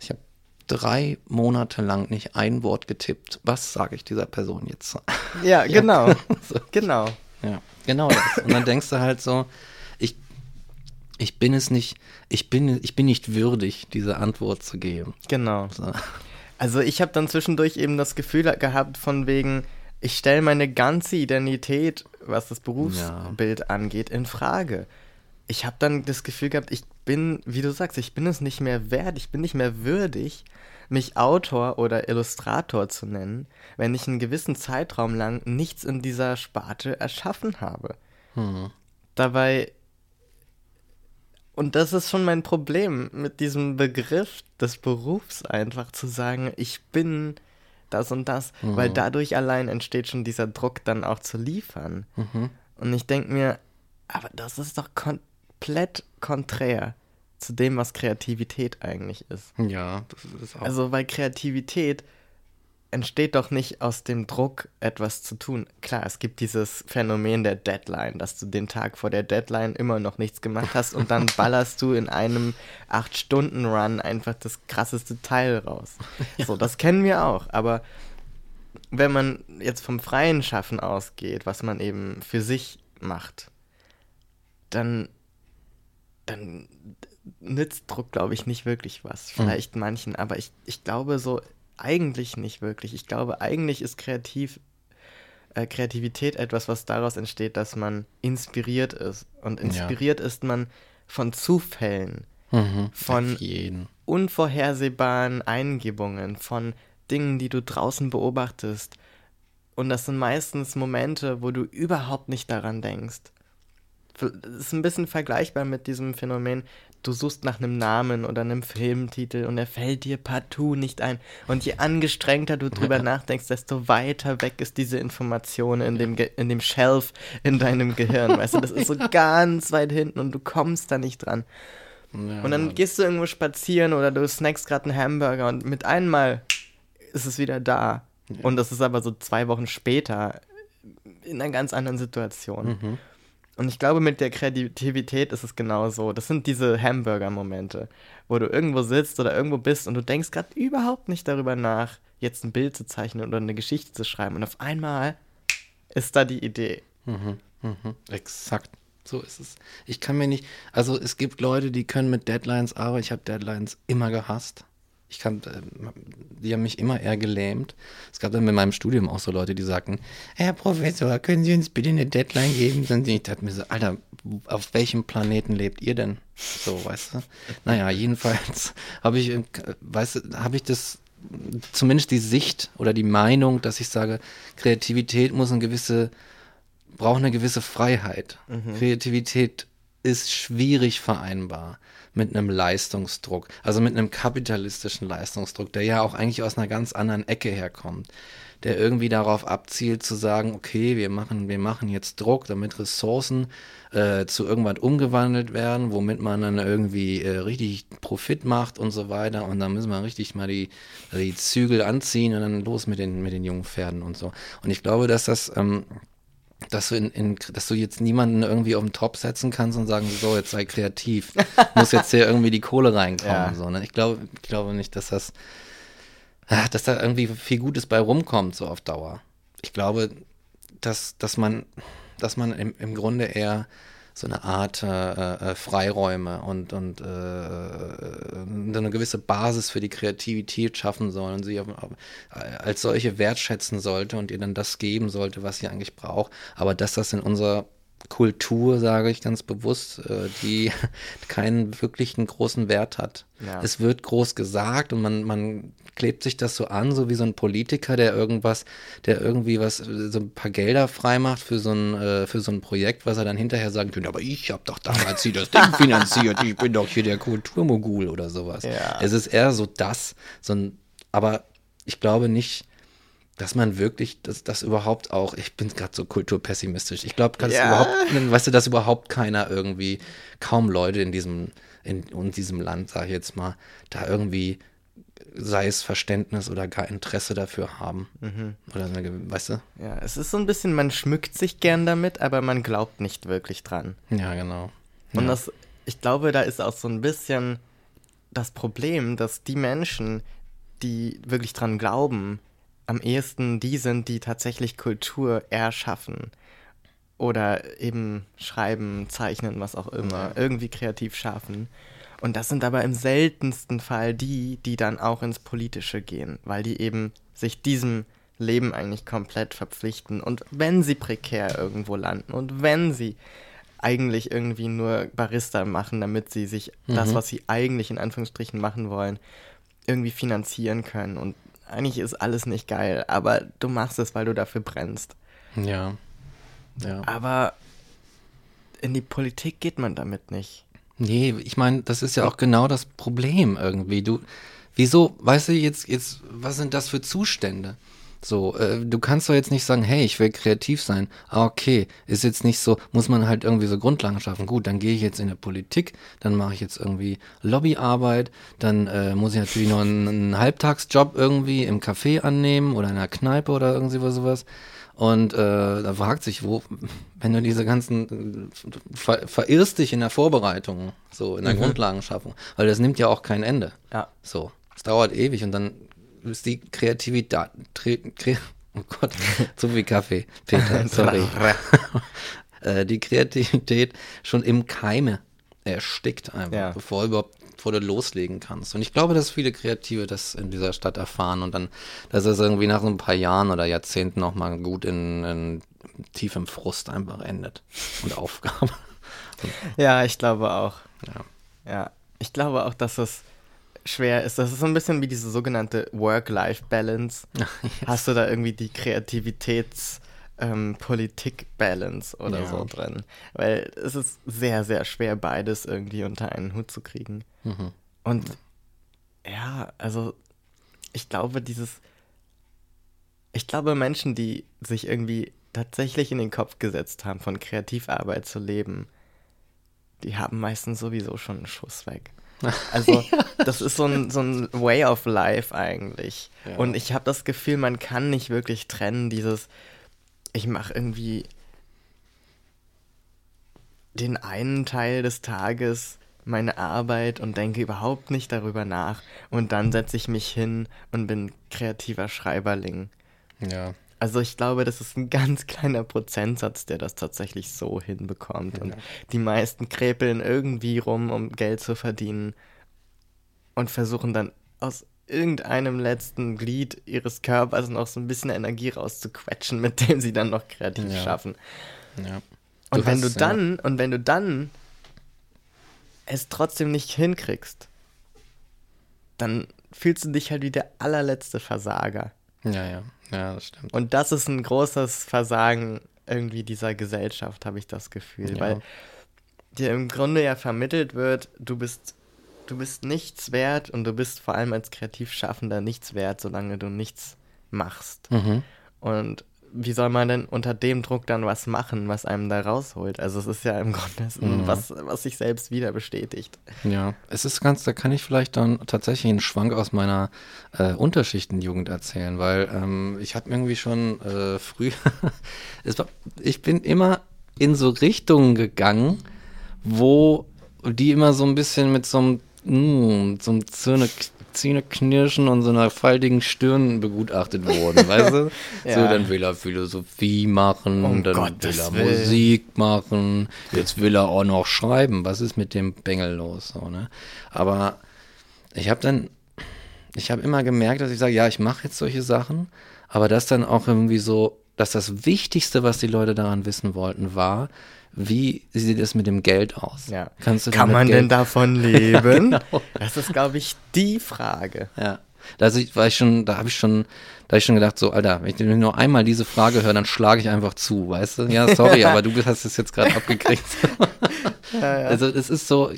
ich habe drei Monate lang nicht ein Wort getippt. Was sage ich dieser Person jetzt? Ja, genau. so. Genau. Ja, genau das. Und dann denkst du halt so, ich, bin es nicht, ich bin, ich bin nicht würdig, diese Antwort zu geben. Genau. So. Also ich habe dann zwischendurch eben das Gefühl gehabt, von wegen, ich stelle meine ganze Identität, was das Berufsbild ja. angeht, in Frage. Ich habe dann das Gefühl gehabt, ich bin, wie du sagst, ich bin es nicht mehr wert, ich bin nicht mehr würdig, mich Autor oder Illustrator zu nennen, wenn ich einen gewissen Zeitraum lang nichts in dieser Sparte erschaffen habe. Hm. Dabei, und das ist schon mein Problem mit diesem Begriff des Berufs einfach zu sagen, ich bin das und das, mhm. weil dadurch allein entsteht schon dieser Druck dann auch zu liefern. Mhm. Und ich denke mir, aber das ist doch komplett konträr zu dem, was Kreativität eigentlich ist. Ja, das ist auch. Also, weil Kreativität entsteht doch nicht aus dem Druck, etwas zu tun. Klar, es gibt dieses Phänomen der Deadline, dass du den Tag vor der Deadline immer noch nichts gemacht hast und dann ballerst du in einem 8-Stunden-Run einfach das krasseste Teil raus. Ja. So, das kennen wir auch. Aber wenn man jetzt vom freien Schaffen ausgeht, was man eben für sich macht, dann, dann nützt Druck, glaube ich, nicht wirklich was. Hm. Vielleicht mhm. manchen, aber ich, ich glaube so eigentlich nicht wirklich. Ich glaube, eigentlich ist kreativ, äh, Kreativität etwas, was daraus entsteht, dass man inspiriert ist. Und inspiriert ja. ist man von Zufällen, mhm, von unvorhersehbaren Eingebungen, von Dingen, die du draußen beobachtest. Und das sind meistens Momente, wo du überhaupt nicht daran denkst. Das ist ein bisschen vergleichbar mit diesem Phänomen, du suchst nach einem Namen oder einem Filmtitel und er fällt dir partout nicht ein. Und je angestrengter du drüber nachdenkst, desto weiter weg ist diese Information in dem, Ge in dem Shelf in deinem Gehirn. Weißt du, das ist so ganz weit hinten und du kommst da nicht dran. Ja. Und dann gehst du irgendwo spazieren oder du snackst gerade einen Hamburger und mit einmal ist es wieder da. Ja. Und das ist aber so zwei Wochen später in einer ganz anderen Situation. Mhm. Und ich glaube, mit der Kreativität ist es genauso. Das sind diese Hamburger-Momente, wo du irgendwo sitzt oder irgendwo bist und du denkst gerade überhaupt nicht darüber nach, jetzt ein Bild zu zeichnen oder eine Geschichte zu schreiben. Und auf einmal ist da die Idee. Mhm, mhm, exakt. So ist es. Ich kann mir nicht, also es gibt Leute, die können mit Deadlines arbeiten. Ich habe Deadlines immer gehasst. Ich kann, äh, die haben mich immer eher gelähmt. Es gab dann mit meinem Studium auch so Leute, die sagten, Herr Professor, können Sie uns bitte eine Deadline geben? Und ich dachte mir so, Alter, auf welchem Planeten lebt ihr denn? So, weißt du? Naja, jedenfalls habe ich, äh, weißt du, habe ich das, zumindest die Sicht oder die Meinung, dass ich sage, Kreativität muss eine gewisse, braucht eine gewisse Freiheit. Mhm. Kreativität ist schwierig vereinbar mit einem Leistungsdruck, also mit einem kapitalistischen Leistungsdruck, der ja auch eigentlich aus einer ganz anderen Ecke herkommt, der irgendwie darauf abzielt zu sagen, okay, wir machen, wir machen jetzt Druck, damit Ressourcen äh, zu irgendwas umgewandelt werden, womit man dann irgendwie äh, richtig Profit macht und so weiter und dann müssen wir richtig mal die, die Zügel anziehen und dann los mit den, mit den jungen Pferden und so. Und ich glaube, dass das ähm, dass du, in, in, dass du jetzt niemanden irgendwie auf den Top setzen kannst und sagen, so, jetzt sei kreativ. Muss jetzt hier irgendwie die Kohle reinkommen. Ja. So, ne? Ich glaube ich glaube nicht, dass das, ah, dass da irgendwie viel Gutes bei rumkommt, so auf Dauer. Ich glaube, dass, dass man, dass man im, im Grunde eher so eine Art äh, äh, Freiräume und, und äh, eine gewisse Basis für die Kreativität schaffen soll und sie als solche wertschätzen sollte und ihr dann das geben sollte, was sie eigentlich braucht. Aber dass das in unserer Kultur, sage ich ganz bewusst, äh, die keinen wirklichen großen Wert hat. Ja. Es wird groß gesagt und man, man klebt sich das so an, so wie so ein Politiker, der irgendwas, der irgendwie was, so ein paar Gelder freimacht für so ein, äh, für so ein Projekt, was er dann hinterher sagen könnte, aber ich habe doch damals hier das Ding finanziert, ich bin doch hier der Kulturmogul oder sowas. Ja. Es ist eher so das, so ein, aber ich glaube nicht, dass man wirklich, dass das überhaupt auch, ich bin gerade so kulturpessimistisch. Ich glaube, dass Ja. überhaupt, weißt du, dass überhaupt keiner irgendwie, kaum Leute in diesem, in, in diesem Land, sage ich jetzt mal, da irgendwie, sei es Verständnis oder gar Interesse dafür haben. Oder so eine, weißt du? Ja, es ist so ein bisschen, man schmückt sich gern damit, aber man glaubt nicht wirklich dran. Ja, genau. Und ja. das, ich glaube, da ist auch so ein bisschen das Problem, dass die Menschen, die wirklich dran glauben, am ehesten die sind, die tatsächlich Kultur erschaffen. Oder eben schreiben, zeichnen, was auch immer, irgendwie kreativ schaffen. Und das sind aber im seltensten Fall die, die dann auch ins Politische gehen, weil die eben sich diesem Leben eigentlich komplett verpflichten. Und wenn sie prekär irgendwo landen und wenn sie eigentlich irgendwie nur Barista machen, damit sie sich das, was sie eigentlich in Anführungsstrichen machen wollen, irgendwie finanzieren können. Und eigentlich ist alles nicht geil, aber du machst es, weil du dafür brennst. Ja. Ja. Aber in die Politik geht man damit nicht. Nee, ich meine, das ist ja auch genau das Problem irgendwie. Du, wieso, weißt du, jetzt, jetzt, was sind das für Zustände? So, äh, du kannst doch jetzt nicht sagen, hey, ich will kreativ sein. Ah, okay, ist jetzt nicht so, muss man halt irgendwie so Grundlagen schaffen. Gut, dann gehe ich jetzt in der Politik, dann mache ich jetzt irgendwie Lobbyarbeit, dann äh, muss ich natürlich noch einen, einen Halbtagsjob irgendwie im Café annehmen oder in einer Kneipe oder irgendwie sowas. Und äh, da fragt sich, wo, wenn du diese ganzen, äh, ver, verirrst dich in der Vorbereitung, so in der Grundlagenschaffung, weil das nimmt ja auch kein Ende. Ja. So, es dauert ewig und dann ist die Kreativität, kre, oh Gott, zu viel Kaffee, Peter, sorry. äh, die Kreativität schon im Keime erstickt einfach, Ja. bevor überhaupt bevor du loslegen kannst. Und ich glaube, dass viele Kreative das in dieser Stadt erfahren und dann, dass es irgendwie nach so ein paar Jahren oder Jahrzehnten auch mal gut in, in tiefem Frust einfach endet und Aufgabe. Ja, ich glaube auch. Ja. Ja, ich glaube auch, dass es schwer ist. Das ist so ein bisschen wie diese sogenannte Work-Life-Balance. Hast du da irgendwie die Kreativitäts- ähm, Politik-Balance oder Ja. so drin? Weil es ist sehr, sehr schwer, beides irgendwie unter einen Hut zu kriegen. Mhm. Und ja, also ich glaube, dieses, ich glaube, Menschen, die sich irgendwie tatsächlich in den Kopf gesetzt haben, von Kreativarbeit zu leben, die haben meistens sowieso schon einen Schuss weg. Also, das ist so ein, so ein Way of Life eigentlich. Ja. Und ich habe das Gefühl, man kann nicht wirklich trennen, dieses, ich mache irgendwie den einen Teil des Tages meine Arbeit und denke überhaupt nicht darüber nach. Und dann setze ich mich hin und bin kreativer Schreiberling. Ja. Also ich glaube, das ist ein ganz kleiner Prozentsatz, der das tatsächlich so hinbekommt. Und Ja. die meisten kräpeln irgendwie rum, um Geld zu verdienen und versuchen dann aus irgendeinem letzten Glied ihres Körpers noch so ein bisschen Energie rauszuquetschen, mit dem sie dann noch kreativ Ja. schaffen. ja. Und wenn hast- du dann, und wenn du dann es trotzdem nicht hinkriegst, dann fühlst du dich halt wie der allerletzte Versager. Ja, ja, ja, das stimmt. Und das ist ein großes Versagen irgendwie dieser Gesellschaft, habe ich das Gefühl. Ja. Weil dir im Grunde ja vermittelt wird, du bist, du bist nichts wert und du bist vor allem als Kreativschaffender nichts wert, solange du nichts machst. Mhm. Und wie soll man denn unter dem Druck dann was machen, was einem da rausholt? Also es ist ja im Grunde Mhm. was, was sich selbst wieder bestätigt. Ja, es ist ganz, da kann ich vielleicht dann tatsächlich einen Schwank aus meiner äh, Unterschichtenjugend erzählen, weil ähm, ich habe irgendwie schon äh, früh, war, ich bin immer in so Richtungen gegangen, wo die immer so ein bisschen mit so einem, mm, so einem Zähne, Zähneknirschen und so einer faltigen Stirn begutachtet wurden, weißt du? So, Ja. dann will er Philosophie machen, Um dann Gottes will er Willen. Musik machen, jetzt will er auch noch schreiben. Was ist mit dem Bengel los? So, ne? Aber ich habe dann, ich habe immer gemerkt, dass ich sage, ja, ich mache jetzt solche Sachen, aber das dann auch irgendwie so, dass das Wichtigste, was die Leute daran wissen wollten, war, wie sieht es mit dem Geld aus? Ja. Kann man Geld denn davon leben? genau. Das ist, glaube ich, die Frage. Ja. Da war ich schon, da habe ich schon, da habe ich schon gedacht, so, Alter, wenn ich nur einmal diese Frage höre, dann schlage ich einfach zu, weißt du? Ja, sorry, aber du hast es jetzt gerade abgekriegt. ja, ja. Also es ist so,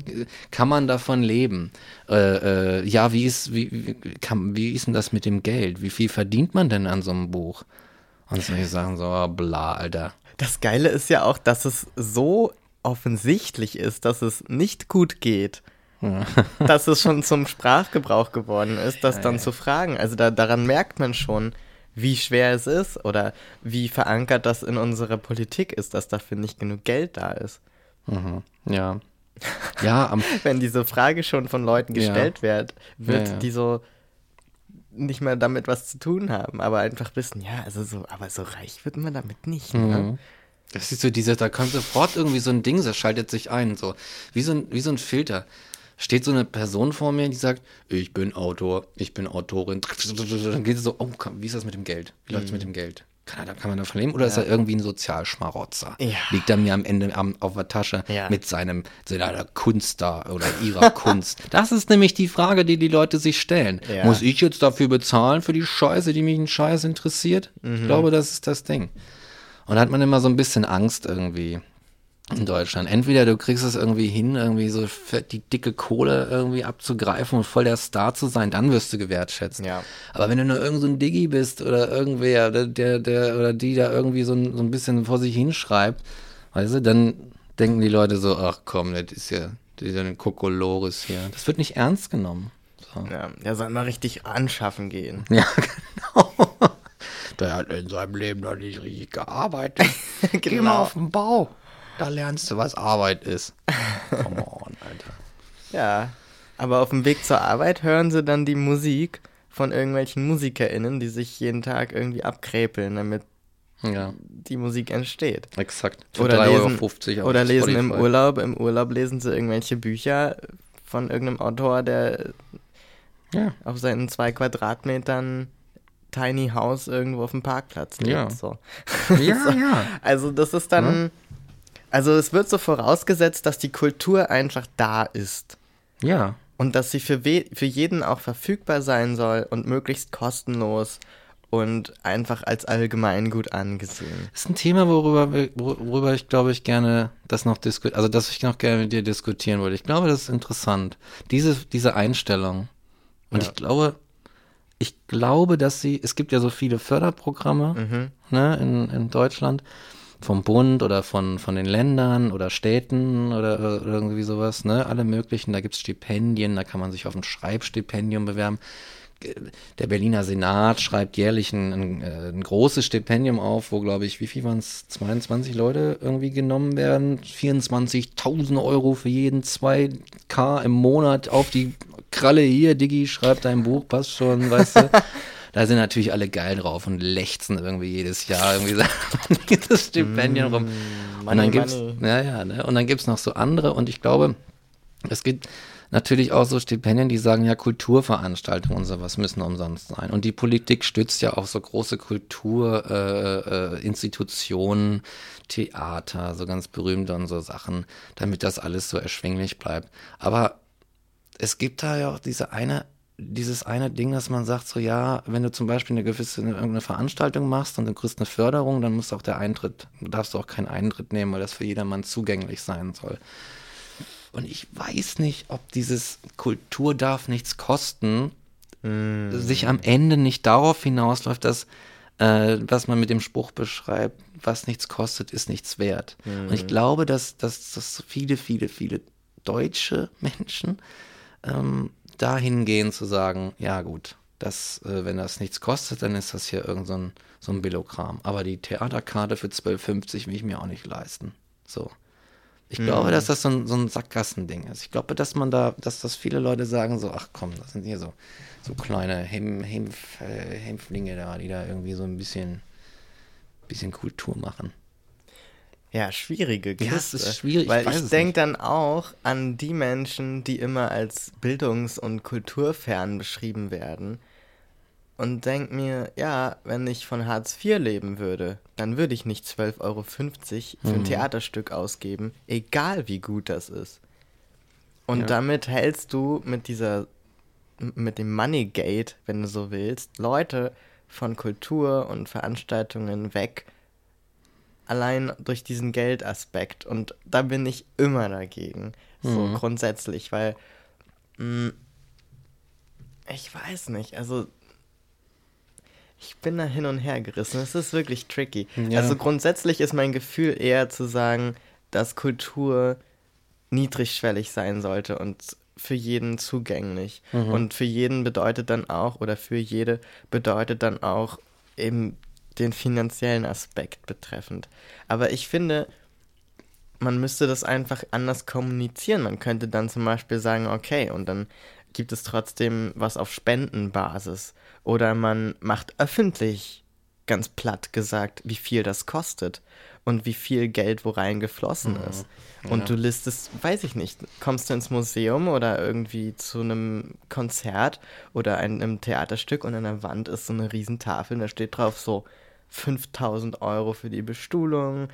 kann man davon leben? Äh, äh, ja, wie ist, wie, wie, kann, wie ist denn das mit dem Geld? Wie viel verdient man denn an so einem Buch? Und solche Sachen so, oh, bla, Alter. Das Geile ist ja auch, dass es so offensichtlich ist, dass es nicht gut geht. Ja. dass es schon zum Sprachgebrauch geworden ist, das ja, dann ja. zu fragen. Also da, daran merkt man schon, wie schwer es ist oder wie verankert das in unserer Politik ist, dass dafür nicht genug Geld da ist. Mhm. Ja. Ja, wenn diese Frage schon von Leuten gestellt wird, wird die so nicht mehr damit was zu tun haben, aber einfach wissen, ja, also so, aber so reich wird man damit nicht. Ne? Mhm. Ne? Das ist so dieser, da kommt sofort irgendwie so ein Ding, das schaltet sich ein, so wie so ein, wie so ein Filter. Steht so eine Person vor mir, die sagt, ich bin Autor, ich bin Autorin. Dann geht es so, oh, wie ist das mit dem Geld? Wie läuft es mit mhm. dem Geld? Kann, er, kann man da verleben? Oder ja. ist er irgendwie ein Sozialschmarotzer? Ja. Liegt er mir am Ende am, auf der Tasche ja. mit seinem, seiner Kunst da oder ihrer Kunst? Das ist nämlich die Frage, die die Leute sich stellen. Muss ich jetzt dafür bezahlen für die Scheiße, die mich einen Scheiß interessiert? Mhm. Ich glaube, das ist das Ding. Und da hat man immer so ein bisschen Angst irgendwie in Deutschland. Entweder du kriegst es irgendwie hin, irgendwie so die dicke Kohle irgendwie abzugreifen und voll der Star zu sein, dann wirst du gewertschätzt. Ja. Aber wenn du nur irgend so ein Diggi bist oder irgendwer, der, der, der oder die da irgendwie so ein, so ein bisschen vor sich hinschreibt, weißt du, dann denken die Leute so, ach komm, das ist ja dieser Kokolores hier. Das wird nicht ernst genommen. So. Ja, der soll mal richtig anschaffen gehen. Ja, genau. Der hat in seinem Leben noch nicht richtig gearbeitet. genau. Geh mal auf den Bau. Da lernst du, was Arbeit ist. Come on, Alter. Ja, aber auf dem Weg zur Arbeit hören sie dann die Musik von irgendwelchen MusikerInnen, die sich jeden Tag irgendwie abkräpeln, damit ja. die Musik entsteht. Exakt. Für oder lesen, oder lesen im Urlaub. Im Urlaub lesen sie irgendwelche Bücher von irgendeinem Autor, der ja. auf seinen zwei Quadratmetern Tiny House irgendwo auf dem Parkplatz lebt. Ja, so. ja, so. ja. Also das ist dann also es wird so vorausgesetzt, dass die Kultur einfach da ist. Ja. Und dass sie für, für jeden auch verfügbar sein soll und möglichst kostenlos und einfach als allgemeingut angesehen. Das ist ein Thema, worüber, worüber ich glaube ich gerne das noch diskutieren, also dass ich noch gerne mit dir diskutieren würde. Ich glaube, das ist interessant. Diese, diese Einstellung. Und ja. ich glaube, ich glaube, dass sie, es gibt ja so viele Förderprogramme mhm. ne, in, in Deutschland vom Bund oder von, von den Ländern oder Städten oder, oder irgendwie sowas, ne? Alle möglichen. Da gibt es Stipendien, da kann man sich auf ein Schreibstipendium bewerben. Der Berliner Senat schreibt jährlich ein, ein, äh, ein großes Stipendium auf, wo, glaube ich, wie viel waren es? 22 Leute irgendwie genommen werden. 24.000 Euro für jeden 2K im Monat auf die Kralle hier, Diggi, schreibt dein Buch, passt schon, weißt du. Da sind natürlich alle geil drauf und lechzen irgendwie jedes Jahr irgendwie dieses Stipendion rum. Mm, money, und dann gibt's, money. ja, ja, ne? Und dann gibt's noch so andere und ich glaube, es gibt natürlich auch so Stipendien, die sagen, ja, Kulturveranstaltungen und sowas müssen umsonst sein. Und die Politik stützt ja auch so große Kulturinstitutionen, äh, äh, Theater, so ganz berühmte und so Sachen, damit das alles so erschwinglich bleibt. Aber es gibt da ja auch diese eine dieses eine Ding, dass man sagt, so ja, wenn du zum Beispiel eine gewisse eine, irgendeine Veranstaltung machst und du kriegst eine Förderung, dann muss auch der Eintritt, darfst du auch keinen Eintritt nehmen, weil das für jedermann zugänglich sein soll. Und ich weiß nicht, ob dieses Kultur darf nichts kosten, mm. sich am Ende nicht darauf hinausläuft, dass äh, was man mit dem Spruch beschreibt, was nichts kostet, ist nichts wert. Mm. Und ich glaube, dass, dass, dass viele, viele, viele deutsche Menschen ähm, dahin gehen zu sagen, ja gut, das, äh, wenn das nichts kostet, dann ist das hier irgend so ein, so ein Billokram. Aber die Theaterkarte für 12,50 will ich mir auch nicht leisten. So. Ich glaube, mhm. dass das so ein, so ein Sackgassending ist. Ich glaube, dass man da, dass das viele Leute sagen so, ach komm, das sind hier so, so kleine Hem, Hempf, äh, da, die da irgendwie so ein bisschen, bisschen Kultur machen. Ja, schwierige Kiste. Ja, es ist schwierig. Weil ich, ich denke dann auch an die Menschen, die immer als bildungs- und kulturfern beschrieben werden. Und denke mir, ja, wenn ich von Hartz IV leben würde, dann würde ich nicht 12,50 Euro für ein mhm. Theaterstück ausgeben, egal wie gut das ist. Und ja. damit hältst du mit dieser mit dem Moneygate, wenn du so willst, Leute von Kultur und Veranstaltungen weg, allein durch diesen Geldaspekt. Und da bin ich immer dagegen, so Mhm. grundsätzlich, weil mh, ich weiß nicht, also ich bin da hin und her gerissen. Es ist wirklich tricky. Ja. Also grundsätzlich ist mein Gefühl eher zu sagen, dass Kultur niedrigschwellig sein sollte und für jeden zugänglich. Mhm. Und für jeden bedeutet dann auch, oder für jede bedeutet dann auch eben den finanziellen Aspekt betreffend. Aber ich finde, man müsste das einfach anders kommunizieren. Man könnte dann zum Beispiel sagen, okay, und dann gibt es trotzdem was auf Spendenbasis. Oder man macht öffentlich, ganz platt gesagt, wie viel das kostet und wie viel Geld wo reingeflossen ist. Und Ja. du listest, weiß ich nicht, kommst du ins Museum oder irgendwie zu einem Konzert oder einem Theaterstück und an der Wand ist so eine Riesentafel und da steht drauf so 5000 Euro für die Bestuhlung,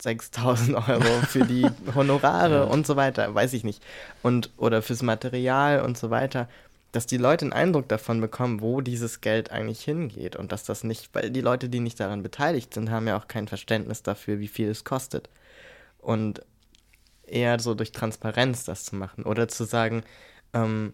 6000 Euro für die Honorare und so weiter, weiß ich nicht. Und, oder fürs Material und so weiter, dass die Leute einen Eindruck davon bekommen, wo dieses Geld eigentlich hingeht und dass das nicht, weil die Leute, die nicht daran beteiligt sind, haben ja auch kein Verständnis dafür, wie viel es kostet. Und eher so durch Transparenz das zu machen oder zu sagen, ähm,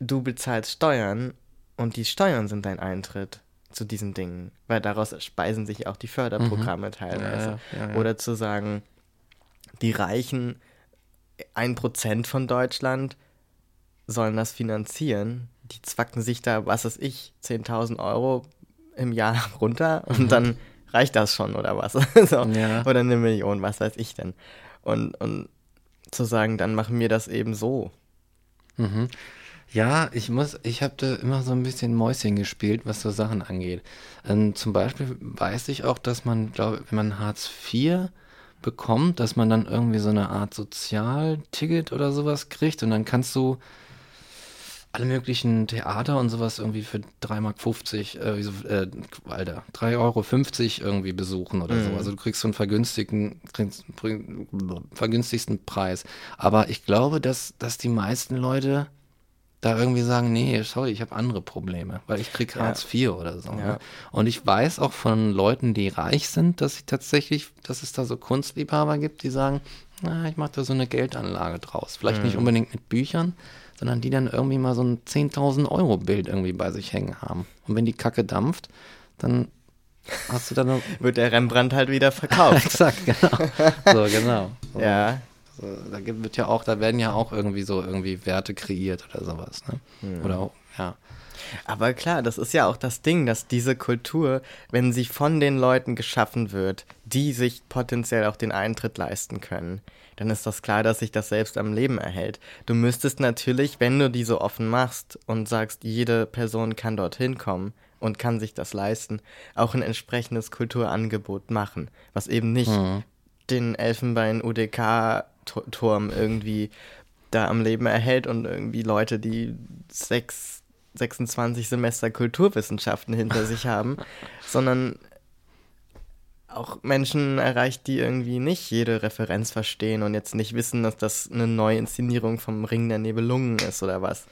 du bezahlst Steuern und die Steuern sind dein Eintritt zu diesen Dingen, weil daraus speisen sich auch die Förderprogramme teilweise. Mhm. Ja, ja, ja. Oder zu sagen, die Reichen, ein Prozent von Deutschland sollen das finanzieren. Die zwacken sich da, was weiß ich, 10.000 Euro im Jahr runter und dann reicht das schon oder was. so. Mhm. Oder eine Million, was weiß ich denn. Und, und zu sagen, dann machen wir das eben so. Mhm. Ja, ich muss, ich habe da immer so ein bisschen Mäuschen gespielt, was so Sachen angeht. Ähm, zum Beispiel weiß ich auch, dass man, glaube wenn man Hartz IV bekommt, dass man dann irgendwie so eine Art Sozialticket oder sowas kriegt und dann kannst du alle möglichen Theater und sowas irgendwie für 3,50 Mark, äh, so, äh, Alter, 3,50 Euro irgendwie besuchen oder so. Mhm. Also du kriegst so einen vergünstigten, kriegst- vergünstigsten Preis. Aber ich glaube, dass, dass die meisten Leute da irgendwie sagen, nee, sorry, ich habe andere Probleme, weil ich krieg Ja. Hartz IV oder so. Ja. Ne? Und ich weiß auch von Leuten, die reich sind, dass sie tatsächlich, dass es da so Kunstliebhaber gibt, die sagen, na, ich mache da so eine Geldanlage draus. Vielleicht nicht Mhm. unbedingt mit Büchern, sondern die dann irgendwie mal so ein 10.000 Euro Bild irgendwie bei sich hängen haben. Und wenn die Kacke dampft, dann hast du dann noch... Wird der Rembrandt halt wieder verkauft. Exakt, genau. So, genau. So. ja. Da wird ja auch, da werden ja auch irgendwie so irgendwie Werte kreiert oder sowas, ne? Oder auch, ja. Aber klar, das ist ja auch das Ding, dass diese Kultur, wenn sie von den Leuten geschaffen wird, die sich potenziell auch den Eintritt leisten können, dann ist das klar, dass sich das selbst am Leben erhält. Du müsstest natürlich, wenn du die so offen machst und sagst, jede Person kann dorthin kommen und kann sich das leisten, auch ein entsprechendes Kulturangebot machen, was eben nicht Mhm. den Elfenbein-UDK-Turm irgendwie da am Leben erhält und irgendwie Leute, die sechs, 26 Semester Kulturwissenschaften hinter sich haben, sondern auch Menschen erreicht, die irgendwie nicht jede Referenz verstehen und jetzt nicht wissen, dass das eine neue Inszenierung vom Ring der Nibelungen ist oder was.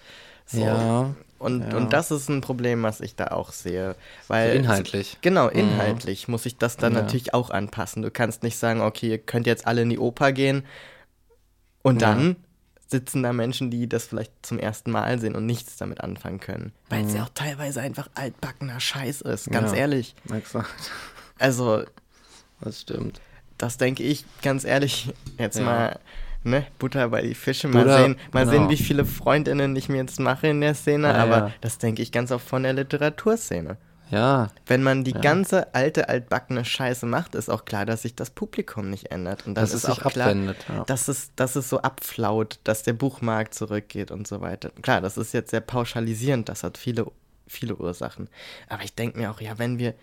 So. Ja, Und, ja. und das ist ein Problem, was ich da auch sehe. Weil So inhaltlich. Genau, inhaltlich muss ich das dann Ja. natürlich auch anpassen. Du kannst nicht sagen, okay, ihr könnt jetzt alle in die Oper gehen und Ja. dann sitzen da Menschen, die das vielleicht zum ersten Mal sehen und nichts damit anfangen können. Weil es ja auch teilweise einfach altbackener Scheiß ist, ganz Mhm. Ja. ehrlich. Exakt. Also, Das stimmt. das denke ich ganz ehrlich jetzt Ja. mal, ne, Butter bei die Fische, mal Butter, sehen, mal genau. sehen, wie viele Freundinnen ich mir jetzt mache in der Szene, Ja, aber das denke ich ganz oft von der Literaturszene. Ja, Wenn man die Ja. ganze alte, altbackene Scheiße macht, ist auch klar, dass sich das Publikum nicht ändert. Und dann dass ist es sich auch klar, abwendet. Ja. dass es, dass es so abflaut, dass der Buchmarkt zurückgeht und so weiter. Klar, das ist jetzt sehr pauschalisierend, das hat viele, viele Ursachen. Aber ich denke mir auch, ja, wenn wir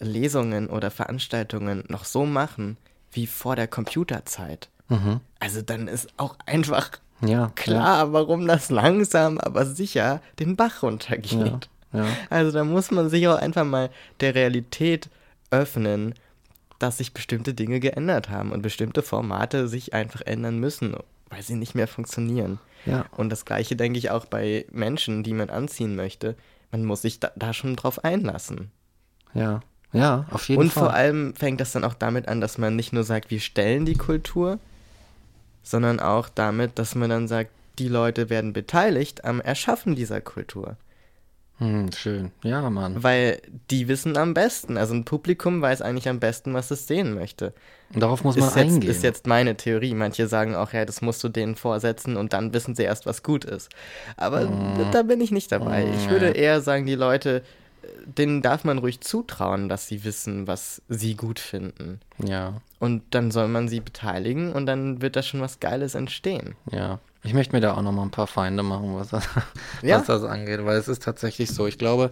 Lesungen oder Veranstaltungen noch so machen wie vor der Computerzeit, Mhm. also dann ist auch einfach Ja, klar, warum das langsam, aber sicher den Bach runtergeht. Ja. Also da muss man sich auch einfach mal der Realität öffnen, dass sich bestimmte Dinge geändert haben und bestimmte Formate sich einfach ändern müssen. weil sie nicht mehr funktionieren. Ja. Und das gleiche denke ich auch bei Menschen, die man anziehen möchte. Man muss sich da, da schon drauf einlassen. Ja. Ja, auf jeden Und Fall. vor allem fängt das dann auch damit an, dass man nicht nur sagt, wir stellen die Kultur, sondern auch damit, dass man dann sagt, die Leute werden beteiligt am Erschaffen dieser Kultur. Hm, schön. Ja, Mann. Weil die wissen am besten. Also ein Publikum weiß eigentlich am besten, was es sehen möchte. Und darauf muss man Ist jetzt, eingehen. ist jetzt meine Theorie. Manche sagen auch, ja, das musst du denen vorsetzen und dann wissen sie erst, was gut ist. Aber Mhm. da bin ich nicht dabei. Ich würde eher sagen, die Leute, denen darf man ruhig zutrauen, dass sie wissen, was sie gut finden. ja, Und dann soll man sie beteiligen und dann wird da schon was Geiles entstehen. ja. Ich möchte mir da auch noch mal ein paar Feinde machen, was das, Ja. was das angeht, weil es ist tatsächlich so. Ich glaube,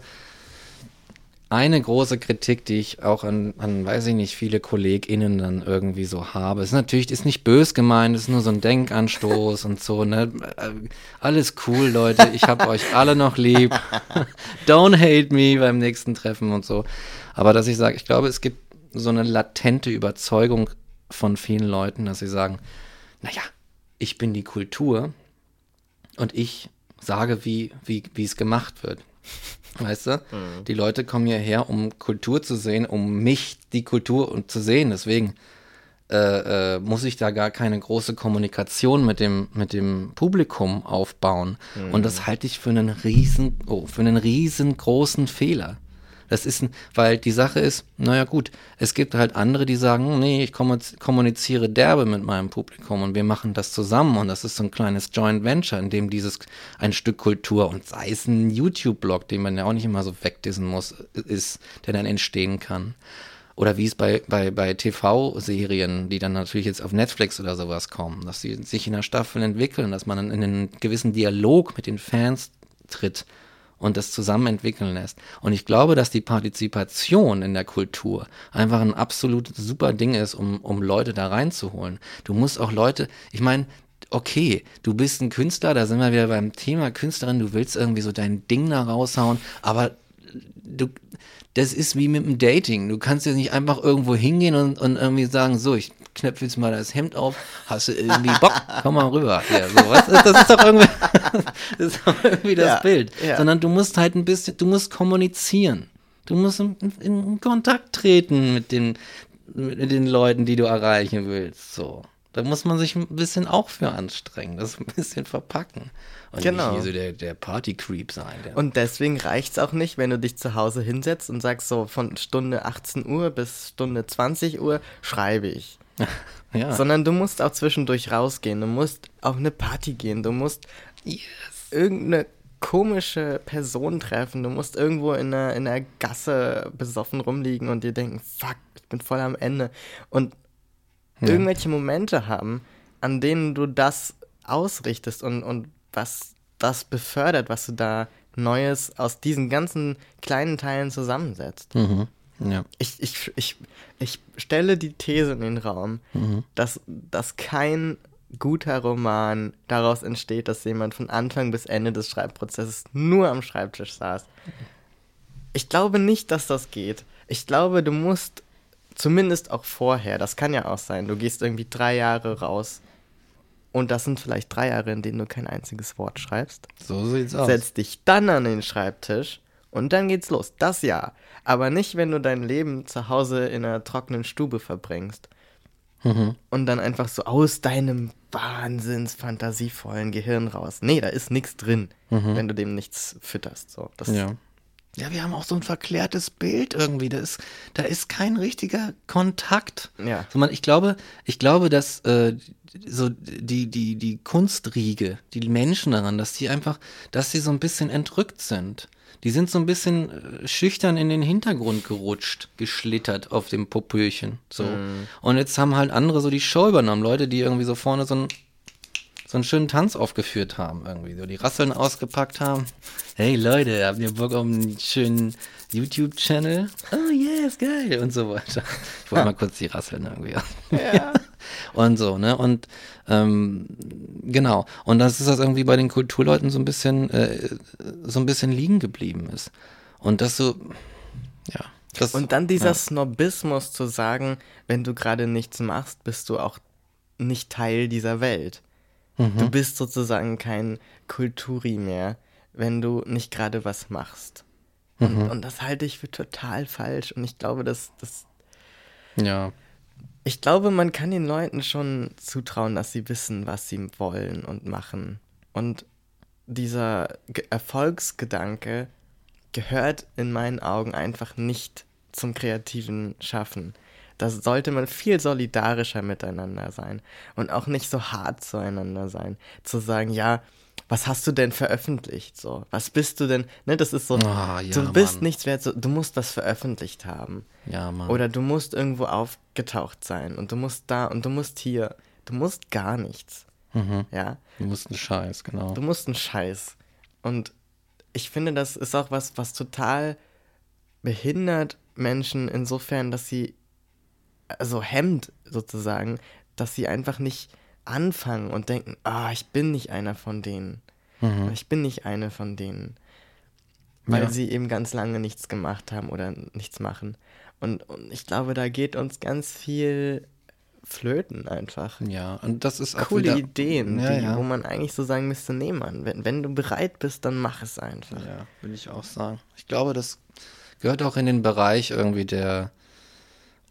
eine große Kritik, die ich auch an, an, weiß ich nicht, viele KollegInnen dann irgendwie so habe, ist natürlich, ist nicht bös gemeint, ist nur so ein Denkanstoß und so, ne? Äh, Alles cool, Leute, ich hab euch alle noch lieb. Don't hate me beim nächsten Treffen und so. Aber dass ich sage, ich glaube, es gibt so eine latente Überzeugung von vielen Leuten, dass sie sagen, naja, ich bin die Kultur und ich sage, wie, wie, wie es gemacht wird. Weißt du? Die Leute kommen hierher, um Kultur zu sehen, um mich, die Kultur und zu sehen. Deswegen äh, äh, muss ich da gar keine große Kommunikation mit dem, mit dem Publikum aufbauen. Und das halte ich für einen riesen, oh, für einen riesengroßen Fehler. Das ist, weil die Sache ist, naja gut, es gibt halt andere, die sagen, nee, ich kommuniz- kommuniziere derbe mit meinem Publikum und wir machen das zusammen und das ist so ein kleines Joint Venture, in dem dieses ein Stück Kultur und sei es ein YouTube-Blog, den man ja auch nicht immer so wegdissen muss, ist, der dann entstehen kann. Oder wie es bei, bei, bei TV-Serien, die dann natürlich jetzt auf Netflix oder sowas kommen, dass sie sich in der Staffel entwickeln, dass man dann in einen gewissen Dialog mit den Fans tritt und das zusammen entwickeln lässt. Und ich glaube, dass die Partizipation in der Kultur einfach ein absolut super Ding ist, um, um Leute da reinzuholen. Du musst auch Leute, ich meine, okay, du bist ein Künstler, da sind wir wieder beim Thema Künstlerin, du willst irgendwie so dein Ding da raushauen, aber du, das ist wie mit dem Dating. Du kannst jetzt nicht einfach irgendwo hingehen und, und irgendwie sagen, so, ich knöpfe jetzt mal das Hemd auf, hast du irgendwie Bock, komm mal rüber. Ja, so, was das ist doch irgendwie, das, ist doch irgendwie das Ja, Bild. ja. Sondern du musst halt ein bisschen, du musst kommunizieren. Du musst in, in Kontakt treten mit den, mit den Leuten, die du erreichen willst. So. Da muss man sich ein bisschen auch für anstrengen, das ein bisschen verpacken. Und Genau. nicht hier so der, der Party-Creep sein. Der Und deswegen reicht es auch nicht, wenn du dich zu Hause hinsetzt und sagst, so von Stunde 18 Uhr bis Stunde 20 Uhr schreibe ich. ja. Sondern du musst auch zwischendurch rausgehen. Du musst auf eine Party gehen. Du musst irgendeine komische Person treffen. Du musst irgendwo in einer, in einer Gasse besoffen rumliegen und dir denken, fuck, ich bin voll am Ende. Und irgendwelche Momente haben, an denen du das ausrichtest und, und was das befördert, was du da Neues aus diesen ganzen kleinen Teilen zusammensetzt. Mhm. Ja. Ich, ich, ich, ich stelle die These in den Raum, dass, dass kein guter Roman daraus entsteht, dass jemand von Anfang bis Ende des Schreibprozesses nur am Schreibtisch saß. Ich glaube nicht, dass das geht. Ich glaube, du musst zumindest auch vorher, das kann ja auch sein, du gehst irgendwie drei Jahre raus und das sind vielleicht drei Jahre, in denen du kein einziges Wort schreibst. So sieht's aus. Setz dich dann an den Schreibtisch und dann geht's los. Das ja. Aber nicht, wenn du dein Leben zu Hause in einer trockenen Stube verbringst. Mhm. Und dann einfach so aus deinem wahnsinns fantasievollen Gehirn raus. Nee, da ist nichts drin, wenn du dem nichts fütterst. So, das, Mhm. Ja. Ja, wir haben auch so ein verklärtes Bild irgendwie. Da ist, da ist kein richtiger Kontakt. Ja. So, man, ich glaube, ich glaube, dass äh, so die, die, die Kunstriege, die Menschen daran, dass die einfach, dass sie so ein bisschen entrückt sind. Die sind so ein bisschen äh, schüchtern in den Hintergrund gerutscht, geschlittert auf dem Popöchen. So. Und jetzt haben halt andere so die Show übernommen. Leute, die irgendwie so vorne so ein so einen schönen Tanz aufgeführt haben, irgendwie, so die Rasseln ausgepackt haben. Hey Leute, habt ihr Bock auf einen schönen YouTube-Channel? Oh yes, geil und so weiter. Ich wollte mal kurz die Rasseln irgendwie. Ja. und so, ne? Und ähm, genau. Und das ist das irgendwie bei den Kulturleuten so ein bisschen, äh, so ein bisschen liegen geblieben ist. Und das so, ja. Das, Und dann dieser ja. Snobismus zu sagen, wenn du gerade nichts machst, bist du auch nicht Teil dieser Welt. Mhm. Du bist sozusagen kein Kulturi mehr, wenn du nicht gerade was machst. Und, Mhm. und das halte ich für total falsch. Und ich glaube, dass das. Ja. Ich glaube, man kann den Leuten schon zutrauen, dass sie wissen, was sie wollen und machen. Und dieser Ge Erfolgsgedanke gehört in meinen Augen einfach nicht zum kreativen Schaffen. Da sollte man viel solidarischer miteinander sein und auch nicht so hart zueinander sein. Zu sagen, ja, was hast du denn veröffentlicht? So, was bist du denn? Ne, das ist so, Ah, ja, du bist Mann. nichts wert, so, du musst was veröffentlicht haben. Ja, Mann. Oder du musst irgendwo aufgetaucht sein und du musst da und du musst hier. Du musst gar nichts. Mhm. Ja, Du musst einen Scheiß, genau. du musst einen Scheiß. Und ich finde, das ist auch was, was total behindert Menschen insofern, dass sie, also hemmt sozusagen, dass sie einfach nicht anfangen und denken, ah, ich bin nicht einer von denen. Mhm. Ich bin nicht eine von denen. Weil Ja. sie eben ganz lange nichts gemacht haben oder nichts machen. Und, und ich glaube, da geht uns ganz viel flöten einfach. Ja, und das ist auch Coole wieder, Ideen, Ja, die, ja. wo man eigentlich so sagen müsste, nee, Mann, wenn, wenn du bereit bist, dann mach es einfach. Ja, will ich auch sagen. Ich glaube, das gehört auch in den Bereich irgendwie der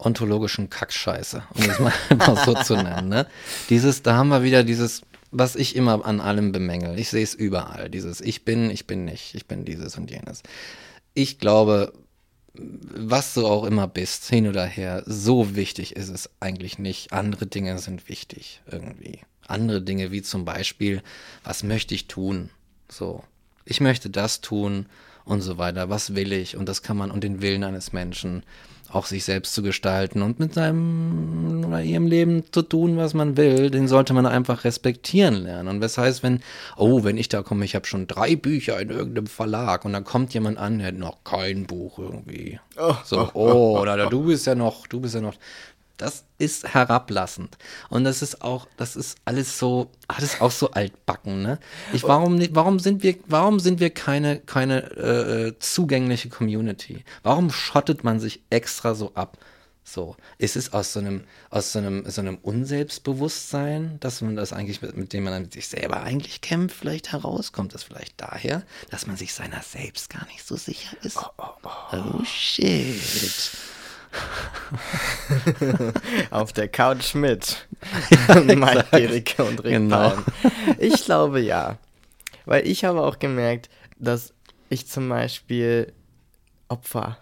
ontologischen Kackscheiße, um es mal, mal so zu nennen. Ne? Dieses, da haben wir wieder dieses, was ich immer an allem bemängel. Ich sehe es überall. Dieses Ich bin, ich bin nicht, ich bin dieses und jenes. Ich glaube, was du auch immer bist, hin oder her, so wichtig ist es eigentlich nicht. Andere Dinge sind wichtig irgendwie. Andere Dinge wie zum Beispiel, was möchte ich tun? So, ich möchte das tun und so weiter. Was will ich? Und das kann man, und den Willen eines Menschen auch sich selbst zu gestalten und mit seinem oder ihrem Leben zu tun, was man will, den sollte man einfach respektieren lernen. Und was heißt, wenn, oh, wenn ich da komme, ich habe schon drei Bücher in irgendeinem Verlag und dann kommt jemand an, der hat noch kein Buch irgendwie. so, oh, oder du bist ja noch, du bist ja noch. Das ist herablassend. Und das ist auch, das ist alles so, alles auch so altbacken, ne? Ich, warum, nicht- warum sind wir, warum sind wir keine, keine äh, zugängliche Community? Warum schottet man sich extra so ab? So, ist es aus so einem, aus so einem, so einem Unselbstbewusstsein, dass man das eigentlich, mit, mit dem man dann mit sich selber eigentlich kämpft, vielleicht herauskommt? Das vielleicht daher, dass man sich seiner selbst gar nicht so sicher ist? Oh, shit. Auf der Couch mit Mike Gericke und Rick Genau. Palm. Ich glaube ja. Weil ich habe auch gemerkt, dass ich zum Beispiel Opfer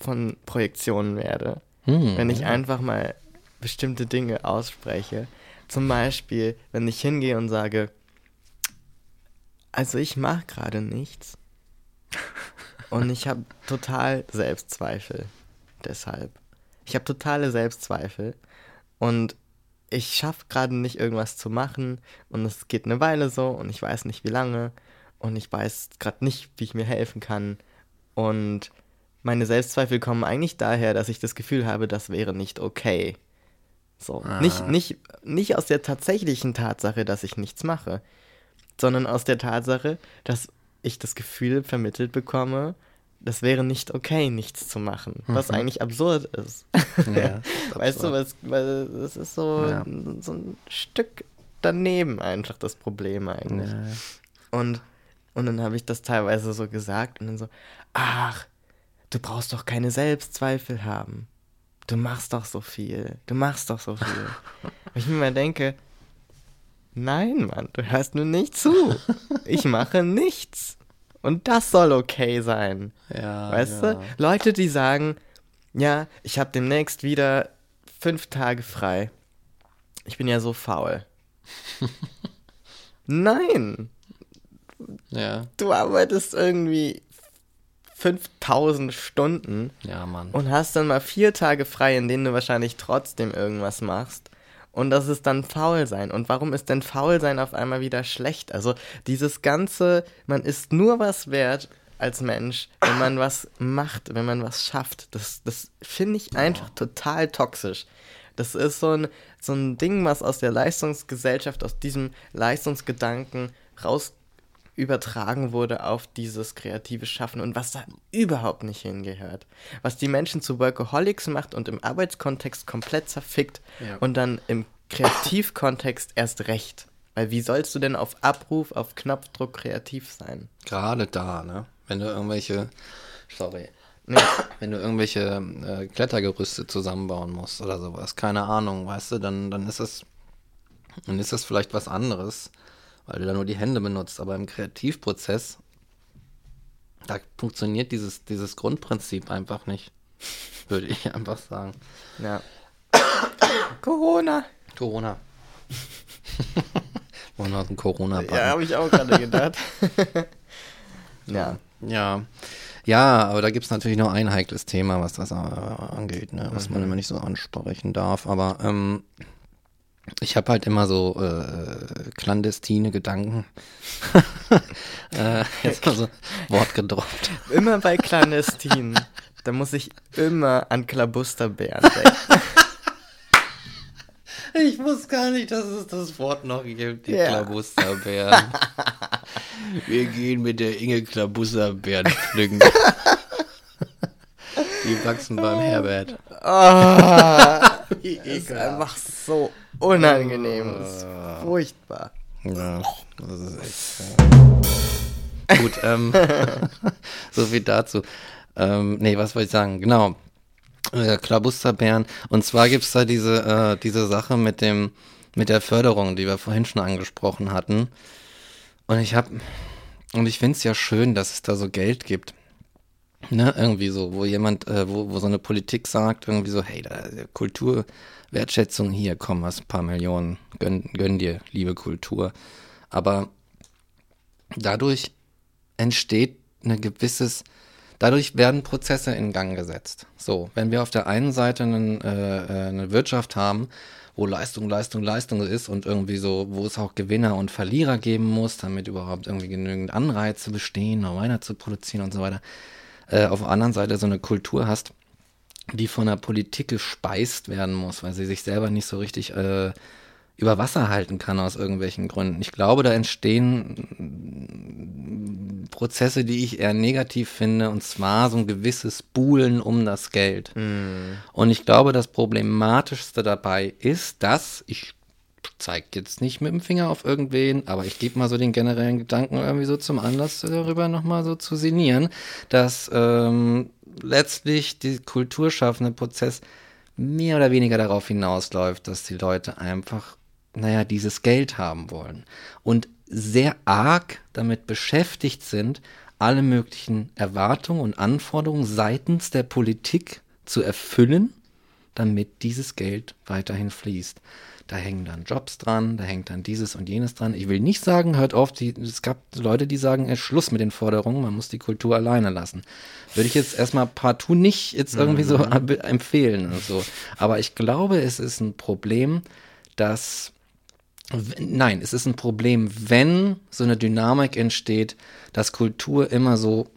von Projektionen werde. Hm, wenn ich einfach mal bestimmte Dinge ausspreche. Zum Beispiel, wenn ich hingehe und sage, also ich mache gerade nichts. Und ich habe total Selbstzweifel. Deshalb. Ich habe totale Selbstzweifel. Und ich schaffe gerade nicht irgendwas zu machen. Und es geht eine Weile so und ich weiß nicht wie lange. Und ich weiß gerade nicht, wie ich mir helfen kann. Und meine Selbstzweifel kommen eigentlich daher, dass ich das Gefühl habe, das wäre nicht okay. So. Nicht, nicht, nicht aus der tatsächlichen Tatsache, dass ich nichts mache, sondern aus der Tatsache, dass ich das Gefühl vermittelt bekomme, das wäre nicht okay, nichts zu machen. Was eigentlich absurd ist. Ja, ist weißt du, was, weil das ist so, Ja. so ein Stück daneben einfach das Problem eigentlich. Ja. Und, und dann habe ich das teilweise so gesagt und dann so, ach, du brauchst doch keine Selbstzweifel haben. Du machst doch so viel. Du machst doch so viel. Und ich mir mal denke, nein, Mann, du hörst nur nicht zu. Ich mache nichts. Und das soll okay sein. Ja, Weißt ja. du? Leute, die sagen, ja, ich habe demnächst wieder fünf Tage frei. Ich bin ja so faul. Nein, Ja, du arbeitest irgendwie 5000 Stunden ja, Mann. und hast dann mal vier Tage frei, in denen du wahrscheinlich trotzdem irgendwas machst. Und das ist dann faul sein. Und warum ist denn faul sein auf einmal wieder schlecht? Also dieses ganze, man ist nur was wert als Mensch, wenn man was macht, wenn man was schafft. Das, das finde ich einfach total toxisch. Das ist so ein, so ein Ding, was aus der Leistungsgesellschaft, aus diesem Leistungsgedanken raus übertragen wurde auf dieses kreative Schaffen und was da überhaupt nicht hingehört. Was die Menschen zu Workaholics macht und im Arbeitskontext komplett zerfickt Ja. und dann im Kreativkontext erst recht. Weil wie sollst du denn auf Abruf, auf Knopfdruck kreativ sein? Gerade da, ne? Wenn du irgendwelche, sorry, Nee. wenn du irgendwelche äh, Klettergerüste zusammenbauen musst oder sowas, keine Ahnung, weißt du, dann, dann ist es, dann ist das vielleicht was anderes, weil du da nur die Hände benutzt. Aber im Kreativprozess, da funktioniert dieses, dieses Grundprinzip einfach nicht, würde ich einfach sagen. Ja. Corona. Corona. Wollen wir aus dem Corona Ja, packen? habe ich auch gerade gedacht. ja. Ja. Ja, aber da gibt es natürlich noch ein heikles Thema, was das äh, angeht, ne? was man immer nicht so ansprechen darf. Aber ähm, ich habe halt immer so äh, clandestine Gedanken. äh, jetzt mal so Wort gedroppt. Immer bei Clandestinen. da muss ich immer an Klabusterbären denken. Ich wusste gar nicht, dass es das Wort noch gibt, die Ja. Klabusterbären. Wir gehen mit der Inge Klabusterbären pflücken. Die wachsen beim Herbert. Ah, ist einfach so unangenehm. Das ist furchtbar. Ja, das ist echt. Äh. Gut, ähm, so viel dazu. Ähm, nee, was wollte ich sagen? Genau. Äh, Klabusterbären. Und zwar gibt's da diese, äh, diese Sache mit dem, mit der Förderung, die wir vorhin schon angesprochen hatten. Und ich hab, und ich find's ja schön, dass es da so Geld gibt. Ne, irgendwie so, wo jemand, äh, wo, wo so eine Politik sagt, irgendwie so, hey, da Kulturwertschätzung hier, komm, was ein paar Millionen, gönn, gönn dir, liebe Kultur. Aber dadurch entsteht eine gewisses, dadurch werden Prozesse in Gang gesetzt. So, wenn wir auf der einen Seite einen, äh, äh, eine Wirtschaft haben, wo Leistung, Leistung, Leistung ist und irgendwie so, wo es auch Gewinner und Verlierer geben muss, damit überhaupt irgendwie genügend Anreize bestehen, noch weiter zu produzieren und so weiter, äh, auf der anderen Seite so eine Kultur hast, die von der Politik gespeist werden muss, weil sie sich selber nicht so richtig äh, über Wasser halten kann aus irgendwelchen Gründen. Ich glaube, da entstehen Prozesse, die ich eher negativ finde, und zwar so ein gewisses Buhlen um das Geld. Und ich glaube, das Problematischste dabei ist, dass ich zeige jetzt nicht mit dem Finger auf irgendwen, aber ich gebe mal so den generellen Gedanken irgendwie so zum Anlass, darüber nochmal so zu sinnieren, dass ähm, letztlich die kulturschaffende Prozess mehr oder weniger darauf hinausläuft, dass die Leute einfach, naja, dieses Geld haben wollen und sehr arg damit beschäftigt sind, alle möglichen Erwartungen und Anforderungen seitens der Politik zu erfüllen, damit dieses Geld weiterhin fließt. Da hängen dann Jobs dran, da hängt dann dieses und jenes dran. Ich will nicht sagen, hört auf, die, es gab Leute, die sagen, äh, Schluss mit den Forderungen, man muss die Kultur alleine lassen. Würde ich jetzt erstmal partout nicht jetzt irgendwie so be- empfehlen und so. Aber ich glaube, es ist ein Problem, dass Nein, es ist ein Problem, wenn so eine Dynamik entsteht, dass Kultur immer so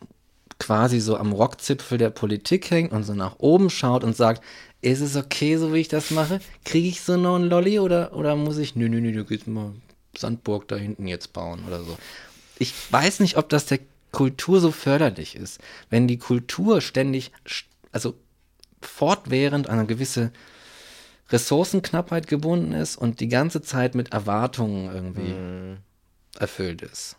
quasi so am Rockzipfel der Politik hängt und so nach oben schaut und sagt, ist es okay, so wie ich das mache? Kriege ich so noch einen Lolli oder, oder muss ich, nö, nö, nö, du gehst mal Sandburg da hinten jetzt bauen oder so. Ich weiß nicht, ob das der Kultur so förderlich ist. Wenn die Kultur ständig, st- also fortwährend an eine gewisse Ressourcenknappheit gebunden ist und die ganze Zeit mit Erwartungen irgendwie erfüllt ist,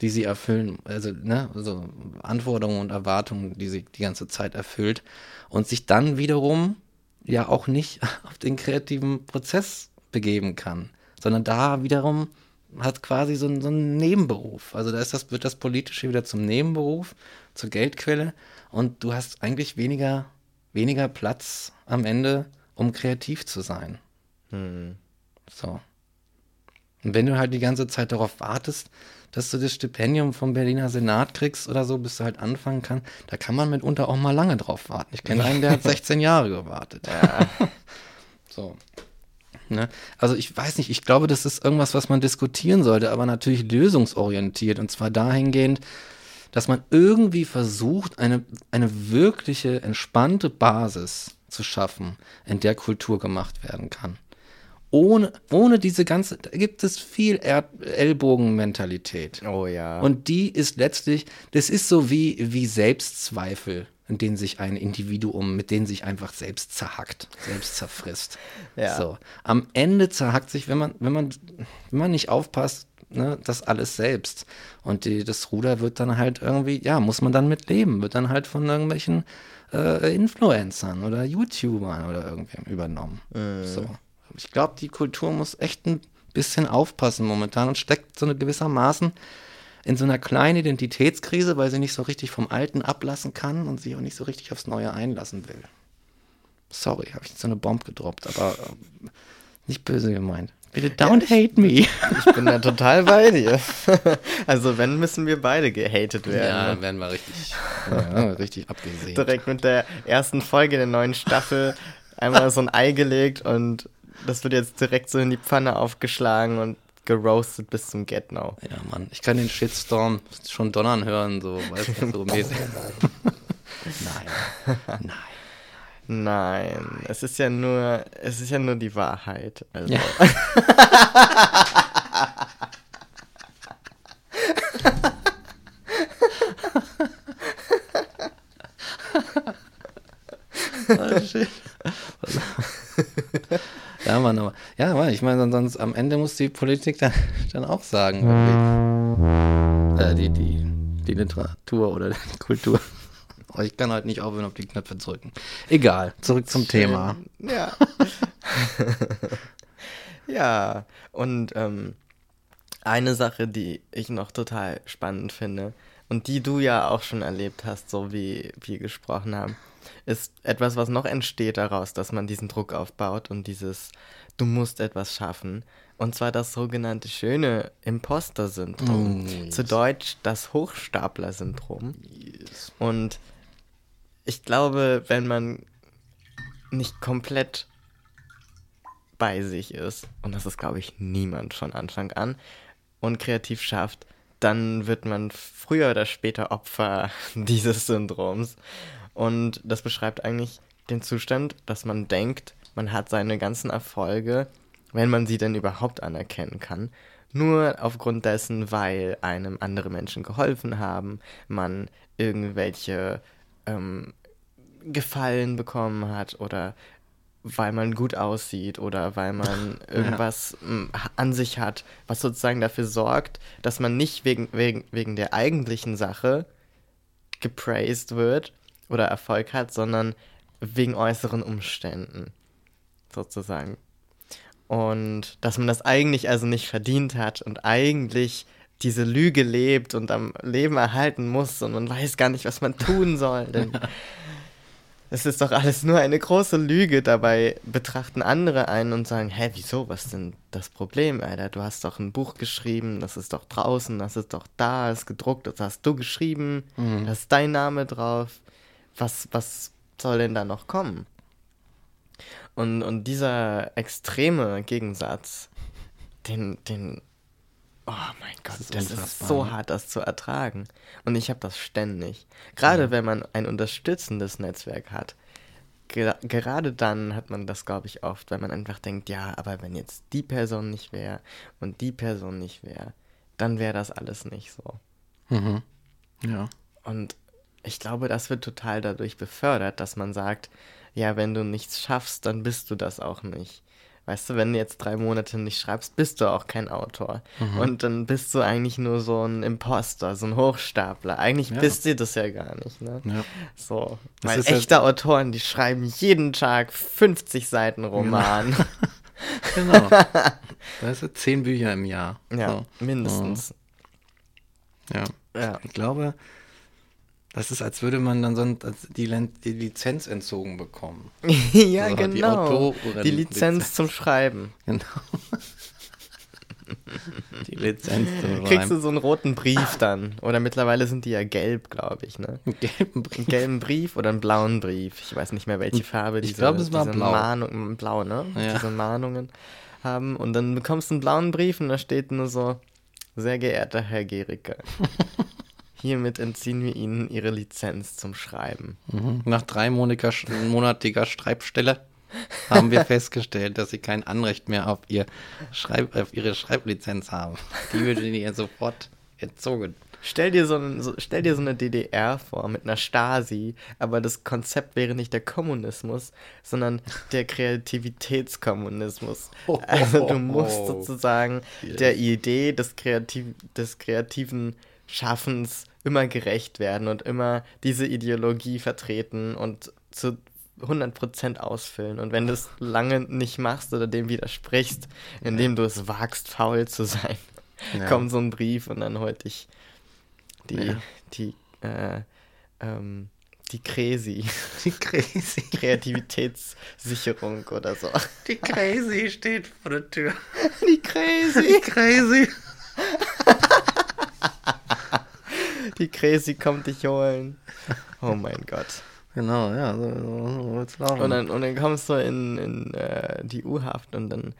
die sie erfüllen, also ne, so Anforderungen und Erwartungen, die sie die ganze Zeit erfüllt und sich dann wiederum ja auch nicht auf den kreativen Prozess begeben kann, sondern da wiederum hat quasi so, einen- so einen Nebenberuf. Also da ist das, wird das Politische wieder zum Nebenberuf, zur Geldquelle und du hast eigentlich weniger, weniger Platz am Ende, um kreativ zu sein. So. Und wenn du halt die ganze Zeit darauf wartest, dass du das Stipendium vom Berliner Senat kriegst oder so, bis du halt anfangen kannst, da kann man mitunter auch mal lange drauf warten. Ich kenne einen, der hat 16 Jahre gewartet. so. Ne? Also ich weiß nicht, ich glaube, das ist irgendwas, was man diskutieren sollte, aber natürlich lösungsorientiert. Und zwar dahingehend, dass man irgendwie versucht, eine, eine wirkliche, entspannte Basis zu schaffen, in der Kultur gemacht werden kann. Ohne, ohne diese ganze, da gibt es viel er Ellbogenmentalität. Oh ja. Und die ist letztlich, das ist so wie, wie Selbstzweifel in denen sich ein Individuum, mit denen sich einfach selbst zerhackt, selbst zerfrisst. Ja. So. Am Ende zerhackt sich, wenn man, wenn man, wenn man nicht aufpasst, ne, das alles selbst. Und die, das Ruder wird dann halt irgendwie, ja, muss man dann mit leben, wird dann halt von irgendwelchen äh, Influencern oder YouTubern oder irgendwem übernommen. So. Ich glaube, die Kultur muss echt ein bisschen aufpassen momentan und steckt so eine gewissermaßen in so einer kleinen Identitätskrise, weil sie nicht so richtig vom Alten ablassen kann und sich auch nicht so richtig aufs Neue einlassen will. Sorry, habe ich jetzt so eine Bombe gedroppt, aber äh, nicht böse gemeint. Bitte don't hate me. Ich bin da total bei dir. Also wenn, müssen wir beide gehatet Ja, werden. dann werden wir richtig, ja, richtig abgesehen. Direkt mit der ersten Folge der neuen Staffel einmal so ein Ei gelegt und das wird jetzt direkt so in die Pfanne aufgeschlagen und geroastet bis zum Get Now. Ja, Mann, ich kann den Shitstorm schon donnern hören, so, weißt du, so mäßig. nein, nein. Nein, es ist ja nur, es ist ja nur die Wahrheit. Also. Ja. Oh, shit. Ja, Mann, aber. Ja, Mann, ich meine, sonst am Ende muss die Politik dann, dann auch sagen. irgendwie. Äh, die, die, die Literatur oder die Kultur. Aber ich kann halt nicht aufhören, auf die Knöpfe zu drücken. Egal, zurück zum Thema. Ja. ja, und ähm, eine Sache, die ich noch total spannend finde und die du ja auch schon erlebt hast, so wie wir gesprochen haben, ist etwas, was noch entsteht daraus, dass man diesen Druck aufbaut und dieses, du musst etwas schaffen. Und zwar das sogenannte schöne Imposter-Syndrom. Mm, Zu Deutsch das Hochstapler-Syndrom. Und ich glaube, wenn man nicht komplett bei sich ist, und das ist, glaube ich, niemand von Anfang an, und kreativ schafft, dann wird man früher oder später Opfer dieses Syndroms. Und das beschreibt eigentlich den Zustand, dass man denkt, man hat seine ganzen Erfolge, wenn man sie denn überhaupt anerkennen kann, nur aufgrund dessen, weil einem andere Menschen geholfen haben, man irgendwelche ähm, Gefallen bekommen hat oder weil man gut aussieht oder weil man irgendwas m, an sich hat, was sozusagen dafür sorgt, dass man nicht wegen, wegen, wegen der eigentlichen Sache gepraised wird oder Erfolg hat, sondern wegen äußeren Umständen sozusagen. Und dass man das eigentlich also nicht verdient hat und eigentlich diese Lüge lebt und am Leben erhalten muss und man weiß gar nicht, was man tun soll. Denn es ist doch alles nur eine große Lüge. Dabei betrachten andere einen und sagen, hä, wieso, was ist denn das Problem, Alter? Du hast doch ein Buch geschrieben, das ist doch draußen, das ist doch da, ist gedruckt, das hast du geschrieben, da ist dein Name drauf. Was, was soll denn da noch kommen? Und, und dieser extreme Gegensatz, den, den, oh mein Gott, ist das ist, so ne? hart, das zu ertragen. Und ich habe das ständig. Gerade wenn man ein unterstützendes Netzwerk hat. Ge gerade dann hat man das, glaube ich, oft, weil man einfach denkt, ja, aber wenn jetzt die Person nicht wäre und die Person nicht wäre, dann wäre das alles nicht so. Mhm. Ja. Und ich glaube, das wird total dadurch befördert, dass man sagt, ja, wenn du nichts schaffst, dann bist du das auch nicht. Weißt du, wenn du jetzt drei Monate nicht schreibst, bist du auch kein Autor. Und dann bist du eigentlich nur so ein Imposter, so ein Hochstapler. Eigentlich Ja. bist du das ja gar nicht, ne? Ja. So. Das Weil ist ja- echte Autoren, die schreiben jeden Tag 50 Seiten Roman. Genau. Weißt du, zehn Bücher im Jahr. Ja, So. mindestens. Ja. Ja. Ich glaube, das ist, als würde man dann so ein, als die, die Lizenz entzogen bekommen. ja, So, die genau. Autoren- Die Lizenz zum Schreiben. Genau. die Lizenz zum Kriegst du Schreiben. so einen roten Brief dann. Oder mittlerweile sind die ja gelb, glaube ich, ne? Einen gelben Brief. Einen gelben Brief oder einen blauen Brief. Ich weiß nicht mehr, welche Farbe Ich diese, glaub, es war diese blau. Mahnung, blau, ne? Ja. Diese Mahnungen haben. Und dann bekommst du einen blauen Brief und da steht nur so, sehr geehrter Herr Gericke, hiermit entziehen wir Ihnen Ihre Lizenz zum Schreiben. Mhm. Nach dreimonatiger monatiger Schreibstelle haben wir festgestellt, dass sie kein Anrecht mehr auf, ihr Schreib, auf ihre Schreiblizenz haben. Die würde ihnen sofort entzogen. Stell dir, so, ein, so, stell dir so eine DDR vor mit einer Stasi, aber das Konzept wäre nicht der Kommunismus, sondern der Kreativitätskommunismus. Also du musst sozusagen der Idee des, Kreativ des kreativen Schaffens immer gerecht werden und immer diese Ideologie vertreten und zu 100% ausfüllen. Und wenn du es lange nicht machst oder dem widersprichst, indem du es wagst, faul zu sein, ja. kommt so ein Brief und dann holt dich die, ja. die, äh, ähm, die Crazy. Die Crazy. Kreativitätssicherung oder so. Die Crazy steht vor der Tür. Die Crazy. Die Crazy. Die Crazy kommt dich holen. Oh mein Gott. Genau, ja, so, so, so laufen. Und dann, und dann kommst du in, in äh, die U-Haft und dann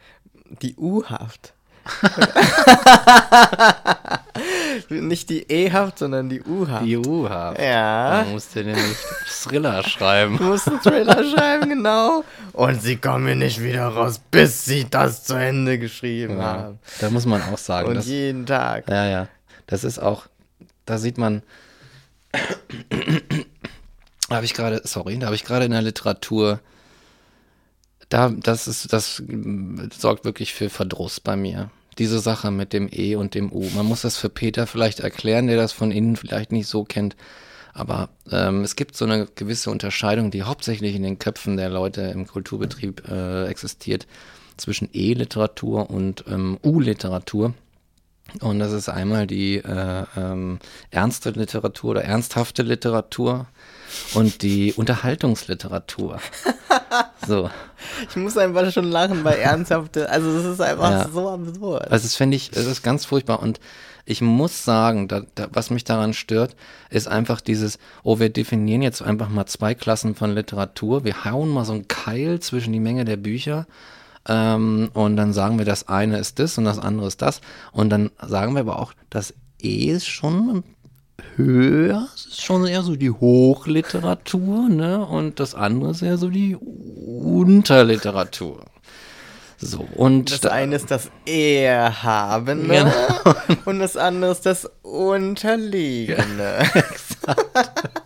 die U-Haft. nicht die E-Haft, sondern die U-Haft. Die U-Haft. Ja. Da musst du nämlich Thriller schreiben. Du musst einen Thriller schreiben, genau. Und sie kommen hier nicht wieder raus, bis sie das zu Ende geschrieben ja. haben. Da muss man auch sagen. Und jeden Tag. Ja, ja. Das ist auch, da sieht man, da habe ich gerade, sorry, da habe ich gerade in der Literatur, da, das ist, das sorgt wirklich für Verdruss bei mir. Diese Sache mit dem E und dem U. Man muss das für Peter vielleicht erklären, der das von innen vielleicht nicht so kennt. Aber ähm, es gibt so eine gewisse Unterscheidung, die hauptsächlich in den Köpfen der Leute im Kulturbetrieb äh, existiert, zwischen E-Literatur und ähm, U-Literatur. Und das ist einmal die äh, ähm, ernste Literatur oder ernsthafte Literatur und die Unterhaltungsliteratur. so. Ich muss einfach schon lachen bei ernsthafte, also das ist einfach ja. so absurd. Also das finde ich, das ist ganz furchtbar und ich muss sagen, da, da, was mich daran stört, ist einfach dieses, oh, wir definieren jetzt einfach mal zwei Klassen von Literatur, wir hauen mal so einen Keil zwischen die Menge der Bücher ähm, und dann sagen wir, das eine ist das und das andere ist das. Und dann sagen wir aber auch, das E ist schon höher, es ist schon eher so die Hochliteratur, ne? Und das andere ist eher so die Unterliteratur. So, und das da, eine ist das Erhabene genau. und das andere ist das Unterliegende. Ja, exakt.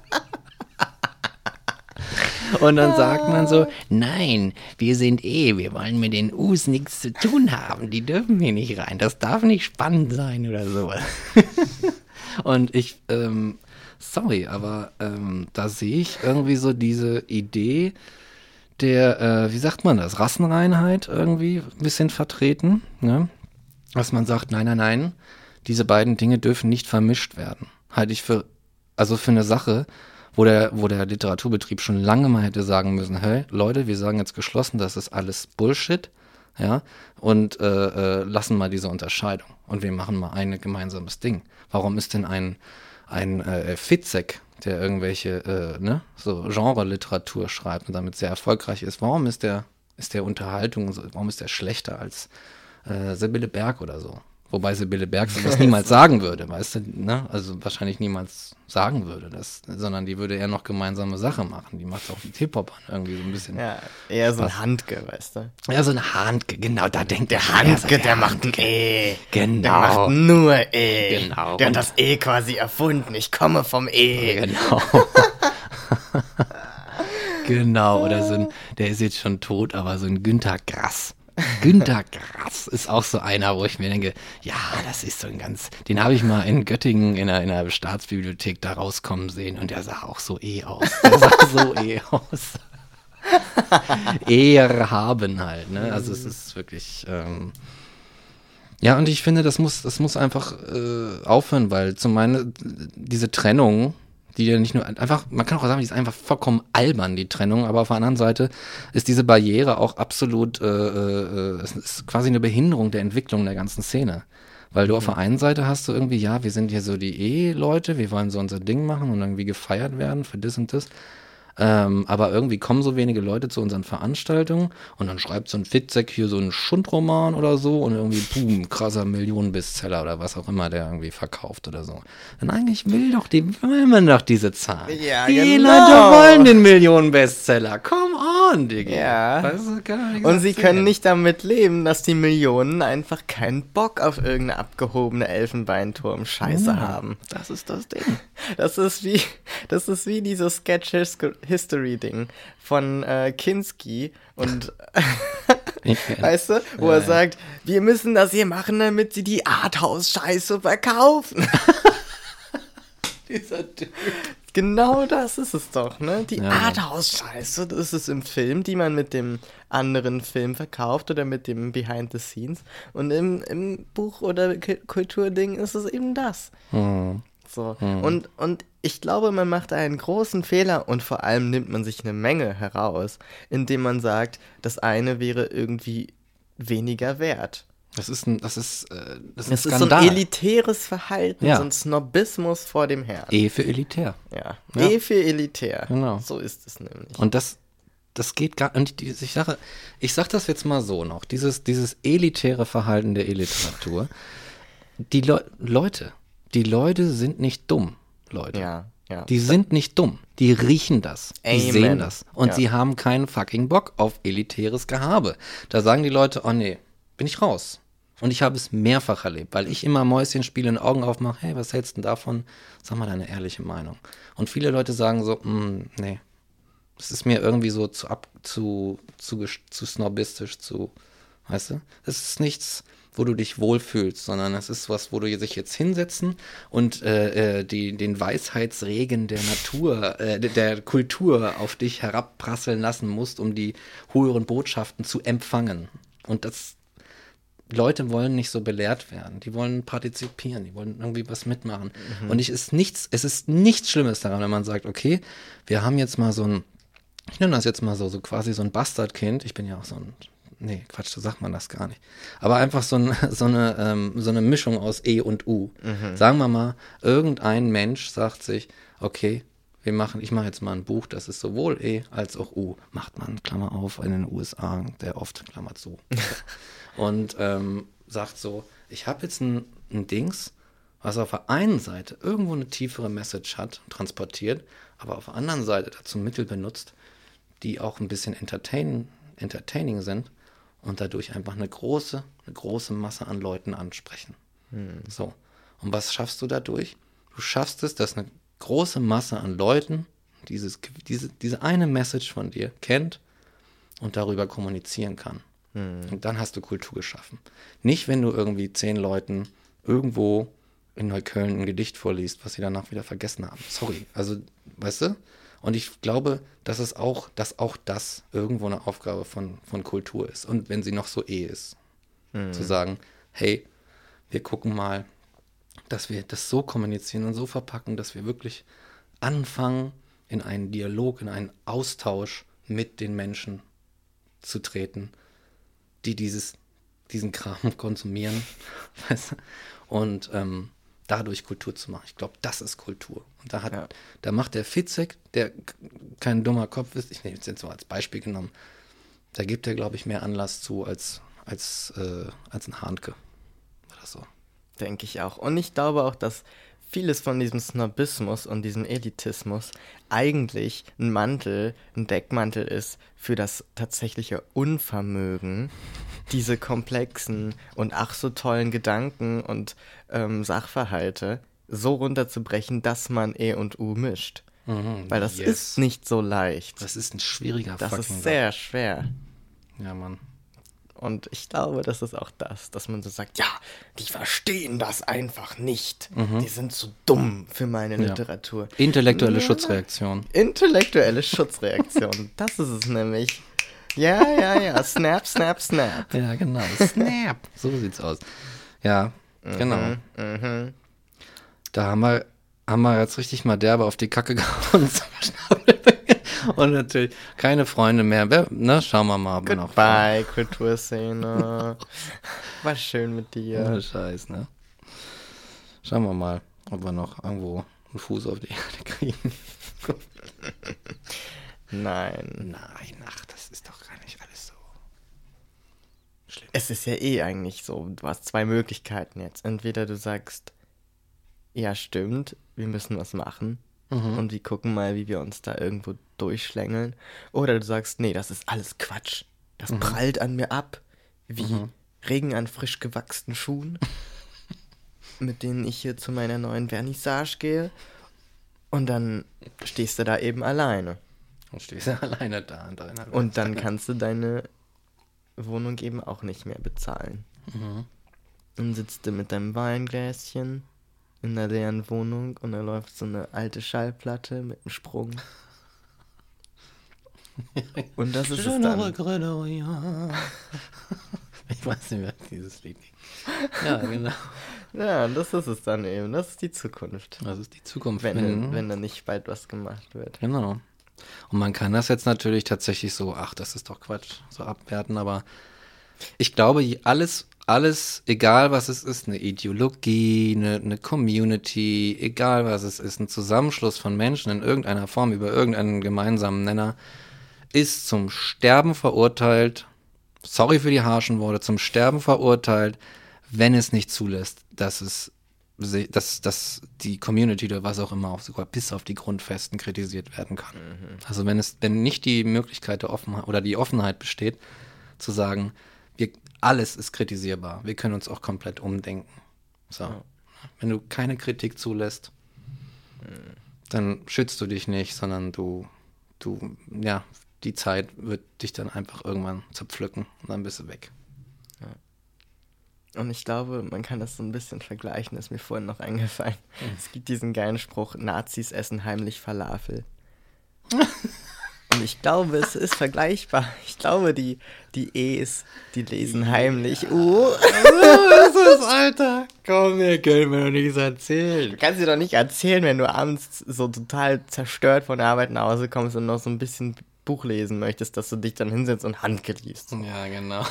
Und dann sagt man so, nein, wir sind eh, wir wollen mit den Us nichts zu tun haben. Die dürfen hier nicht rein. Das darf nicht spannend sein oder sowas. Und ich, ähm, sorry, aber ähm, da sehe ich irgendwie so diese Idee der, äh, wie sagt man das, Rassenreinheit irgendwie ein bisschen vertreten. Ne? Dass man sagt, nein, nein, nein, diese beiden Dinge dürfen nicht vermischt werden. Halte ich für, also für eine Sache, wo der, wo der Literaturbetrieb schon lange mal hätte sagen müssen, hey, Leute, wir sagen jetzt geschlossen, das ist alles Bullshit, ja, und äh, äh, lassen mal diese Unterscheidung. Und wir machen mal ein gemeinsames Ding. Warum ist denn ein, ein äh, Fitzek, der irgendwelche, äh, ne, so Genre-Literatur schreibt und damit sehr erfolgreich ist, warum ist der, ist der Unterhaltung, warum ist der schlechter als äh, Sibylle Berg oder so? Wobei Sibylle Berg sowas niemals sagen würde, weißt du, ne? Also wahrscheinlich niemals sagen würde, das, sondern die würde eher noch gemeinsame Sache machen. Die macht auch mit Hip-Hopern irgendwie so ein bisschen. Ja, eher so ein Handke, weißt du? Ja, so ein Handke, genau, da denkt der Handke, der, der macht ein E. Genau. Der macht nur E. Genau. Der hat das E quasi erfunden. Ich komme vom E. Genau. genau, oder so ein, der ist jetzt schon tot, aber so ein Günther Grass. Günter Grass ist auch so einer, wo ich mir denke, ja, das ist so ein ganz, den habe ich mal in Göttingen in einer, in einer Staatsbibliothek da rauskommen sehen und der sah auch so eh aus. Der sah so eh aus. Eher haben halt, ne? Also es ist wirklich, ähm, ja, und ich finde, das muss, das muss einfach äh, aufhören, weil zum einen diese Trennung die ja nicht nur einfach, man kann auch sagen, die ist einfach vollkommen albern, die Trennung, aber auf der anderen Seite ist diese Barriere auch absolut, äh, äh, es ist quasi eine Behinderung der Entwicklung der ganzen Szene. Weil du auf der einen Seite hast du irgendwie, ja, wir sind hier so die E-Leute, wir wollen so unser Ding machen und irgendwie gefeiert werden für das und das. Ähm, aber irgendwie kommen so wenige Leute zu unseren Veranstaltungen und dann schreibt so ein Fitzek hier so einen Schundroman oder so und irgendwie, boom, krasser Millionenbestseller oder was auch immer der irgendwie verkauft oder so. Und eigentlich will doch die, will man doch diese Zahlen. Ja, die genau. Leute wollen den Millionenbestseller. Come Millionen, Digga. Ja. Weißt du, Und sie können nicht damit leben, dass die Millionen einfach keinen Bock auf irgendeine abgehobene Elfenbeinturm-Scheiße Ja, haben. Das ist das Ding. Das ist wie, das ist wie dieses Sketch-History-Ding von äh, Kinski und weißt du, wo er sagt, wir müssen das hier machen, damit sie die Arthouse-Scheiße verkaufen. Dieser Typ. Genau das ist es doch, ne? Die Ja. Arthouse-Scheiße, das ist es im Film, die man mit dem anderen Film verkauft oder mit dem Behind the Scenes. Und im, im Buch oder Kulturding ist es eben das. Hm. So. Und, und ich glaube, man macht einen großen Fehler und vor allem nimmt man sich eine Menge heraus, indem man sagt, das eine wäre irgendwie weniger wert. Das ist ein, das ist, äh, das ist ein Das ist so ein elitäres Verhalten, Ja. so ein Snobismus vor dem Herrn. E für elitär. Ja, Ja. eh für elitär. Genau. So ist es nämlich. Und das, das geht gar und die- ich sage, ich sage das jetzt mal so noch, dieses, dieses elitäre Verhalten der Eliteratur. Die Leu Leute, die Leute sind nicht dumm, Leute. ja, ja. Die sind nicht dumm. Die riechen das. Die Amen. sehen das. Und Ja. sie haben keinen fucking Bock auf elitäres Gehabe. Da sagen die Leute, oh nee, bin ich raus. Und ich habe es mehrfach erlebt, weil ich immer Mäuschen spiele und Augen aufmache, hey, was hältst du denn davon? Sag mal deine ehrliche Meinung. Und viele Leute sagen so, "Mm, nee, das ist mir irgendwie so zu ab, zu, zu, zu snobistisch, zu, weißt du? Das ist nichts, wo du dich wohlfühlst, sondern es ist was, wo du sich jetzt hinsetzen und äh, äh, die, den Weisheitsregen der Natur, äh, der- Kultur auf dich herabprasseln lassen musst, um die höheren Botschaften zu empfangen. Und das Leute wollen nicht so belehrt werden. Die wollen partizipieren, die wollen irgendwie was mitmachen. Und ich ist nichts, es ist nichts Schlimmes daran, wenn man sagt, okay, wir haben jetzt mal so ein, ich nenne das jetzt mal so, so quasi so ein Bastardkind. Ich bin ja auch so ein, nee, Quatsch, so sagt man das gar nicht. Aber einfach so, ein, so, eine, ähm, so eine Mischung aus E und U. Sagen wir mal, irgendein Mensch sagt sich, okay, wir machen, ich mache jetzt mal ein Buch, das ist sowohl E als auch U. Macht man, Klammer auf, in den USA, der oft, Klammer zu. und ähm, sagt so, ich habe jetzt ein, ein Dings, was auf der einen Seite irgendwo eine tiefere Message hat, transportiert, aber auf der anderen Seite dazu Mittel benutzt, die auch ein bisschen entertain, entertaining sind und dadurch einfach eine große, eine große Masse an Leuten ansprechen. So. Und was schaffst du dadurch? Du schaffst es, dass eine große Masse an Leuten dieses, diese, diese eine Message von dir kennt und darüber kommunizieren kann. Und dann hast du Kultur geschaffen. Nicht, wenn du irgendwie zehn Leuten irgendwo in Neukölln ein Gedicht vorliest, was sie danach wieder vergessen haben. Sorry. Also, weißt du? Und ich glaube, dass es auch, dass auch das irgendwo eine Aufgabe von, von Kultur ist. Und wenn sie noch so eh ist. Zu sagen, hey, wir gucken mal, dass wir das so kommunizieren und so verpacken, dass wir wirklich anfangen, in einen Dialog, in einen Austausch mit den Menschen zu treten, die dieses, diesen Kram konsumieren. Weißt du? Und ähm, dadurch Kultur zu machen. Ich glaube, das ist Kultur. Und da, hat, Ja. da macht der Fitzek, der kein dummer Kopf ist, ich nehme es jetzt so als Beispiel genommen, da gibt er, glaube ich, mehr Anlass zu als, als, äh, als ein Handke. Oder so. Denke ich auch. Und ich glaube auch, dass vieles von diesem Snobismus und diesem Elitismus eigentlich ein Mantel, ein Deckmantel ist für das tatsächliche Unvermögen, diese komplexen und ach so tollen Gedanken und ähm, Sachverhalte so runterzubrechen, dass man E und U mischt. Weil das yes. ist nicht so leicht. Das ist ein schwieriger Das ist sehr schwer. Ja, Mann. Und ich glaube, das ist auch das, dass man so sagt, ja, die verstehen das einfach nicht. Die sind zu dumm für meine Mhm. Ja. Literatur. Intellektuelle Ja. Schutzreaktion. Intellektuelle Schutzreaktion. das ist es nämlich. Ja, ja, ja. Snap, snap, snap. Ja, genau. Snap. so sieht's aus. Ja, genau. Mhm. Da haben wir, haben wir jetzt richtig mal derbe auf die Kacke gehauen. Und natürlich keine Freunde mehr. Wer, ne, schauen wir mal. ob wir noch- Goodbye, Kulturszene. War schön mit Ja, dir. Scheiß, ne? Schauen wir mal, ob wir noch irgendwo einen Fuß auf die Erde kriegen. Nein. Nein, ach, das ist doch gar nicht alles so. Schlimm. Es ist ja eh eigentlich so. Du hast zwei Möglichkeiten jetzt. Entweder du sagst, ja, stimmt, wir müssen was machen. Mhm. Und wir gucken mal, wie wir uns da irgendwo durchschlängeln. Oder du sagst, nee, das ist alles Quatsch. Das Mhm. prallt an mir ab, wie Regen an frisch gewachsenen Schuhen, mit denen ich hier zu meiner neuen Vernissage gehe. Und dann stehst du da eben alleine. Und stehst du alleine da in deiner Und dann kannst du deine Wohnung eben auch nicht mehr bezahlen. Mhm. Dann sitzt du mit deinem Weingläschen in der leeren Wohnung und da läuft so eine alte Schallplatte mit einem Sprung. Und das ist es Schönere dann. Gründe, ja. Ich weiß nicht mehr, dieses Lied. Ja, genau. Ja, das ist es dann eben. Das ist die Zukunft. Das ist die Zukunft. Wenn, Mhm. wenn da nicht bald was gemacht wird. Genau. Und man kann das jetzt natürlich tatsächlich so, ach, das ist doch Quatsch, so abwerten, aber ich glaube, alles, alles, egal was es ist, eine Ideologie, eine, eine Community, egal was es ist, ein Zusammenschluss von Menschen in irgendeiner Form über irgendeinen gemeinsamen Nenner, ist zum Sterben verurteilt, sorry für die harschen Worte, zum Sterben verurteilt, wenn es nicht zulässt, dass es dass, dass die Community oder was auch immer auch sogar bis auf die Grundfesten kritisiert werden kann. Also wenn es, wenn nicht die Möglichkeit der Offenheit oder die Offenheit besteht, zu sagen, wir, alles ist kritisierbar, wir können uns auch komplett umdenken. So. Wenn du keine Kritik zulässt, dann schützt du dich nicht, sondern du, du, ja, die Zeit wird dich dann einfach irgendwann zerpflücken und dann bist du weg. Und ich glaube, man kann das so ein bisschen vergleichen, ist mir vorhin noch eingefallen. Es gibt diesen geilen Spruch, Nazis essen heimlich Falafel. Und ich glaube, es ist vergleichbar. Ich glaube, die, die E's, die lesen heimlich. Uh, Was ist, Alter? Komm, mir können wir doch nichts erzählen. du kannst dir doch nicht erzählen, wenn du abends so total zerstört von der Arbeit nach Hause kommst und noch so ein bisschen Buch lesen möchtest, dass du dich dann hinsetzt und Handke liest. Ja, genau.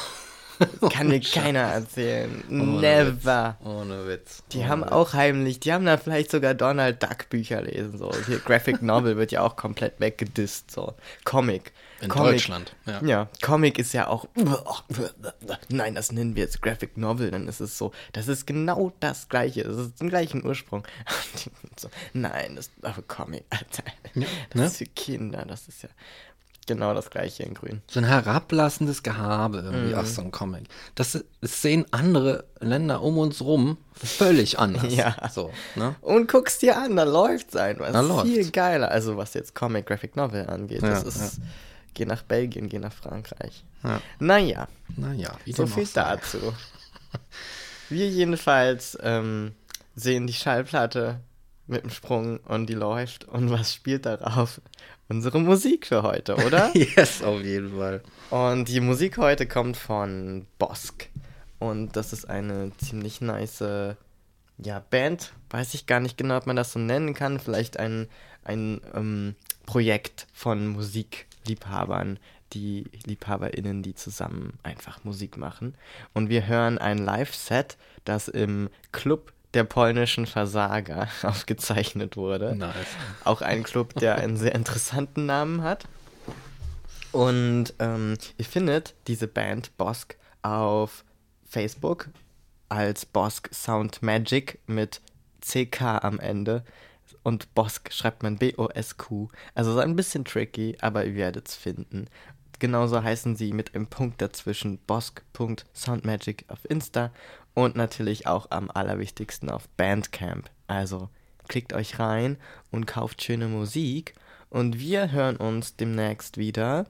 Kann mir keiner erzählen. Ohne Never. Witz. Ohne Witz. Die Ohne haben Witz. auch heimlich, die haben da vielleicht sogar Donald Duck Bücher lesen. So. Hier, Graphic Novel wird ja auch komplett weggedisst. So. Comic. In Comic. Deutschland, ja. Ja, Comic ist ja auch. Nein, das nennen wir jetzt Graphic Novel, dann ist es so. Das ist genau das Gleiche. Das ist den gleichen Ursprung. so, nein, das ist aber Comic, Alter. Ja, das ne? ist für Kinder. Das ist ja genau das Gleiche in Grün. So ein herablassendes Gehabe irgendwie, Mhm. ach so ein Comic. Das, das sehen andere Länder um uns rum völlig anders. Ja. So, ne? Und guckst dir an, da läuft's einfach. Da Das ist viel läuft's. geiler. Also was jetzt Comic Graphic Novel angeht. das Ja, ist. Geh nach Belgien, geh nach Frankreich. Ja. Naja, Naja, wie so viel dazu. Wir jedenfalls ähm, sehen die Schallplatte mit dem Sprung und die läuft. Und was spielt darauf? Unsere Musik für heute, oder? Yes, auf jeden Fall. Und die Musik heute kommt von Bosk. Und das ist eine ziemlich nice ja, Band. Weiß ich gar nicht genau, ob man das so nennen kann. Vielleicht ein, ein ähm, Projekt von Musikliebhabern, die LiebhaberInnen, die zusammen einfach Musik machen. Und wir hören ein Live-Set, das im Club der polnischen Versager aufgezeichnet wurde. Nice. Auch ein Club, der einen sehr interessanten Namen hat. Und ähm, ihr findet diese Band Bosk auf Facebook als Bosk Sound Magic mit CK am Ende. Und Bosk schreibt man B-O-S-Q. Also so ein bisschen tricky, aber ihr werdet es finden. Genauso heißen sie mit einem Punkt dazwischen bosk.soundmagic auf Insta und natürlich auch am allerwichtigsten auf Bandcamp. Also klickt euch rein und kauft schöne Musik. Und wir hören uns demnächst wieder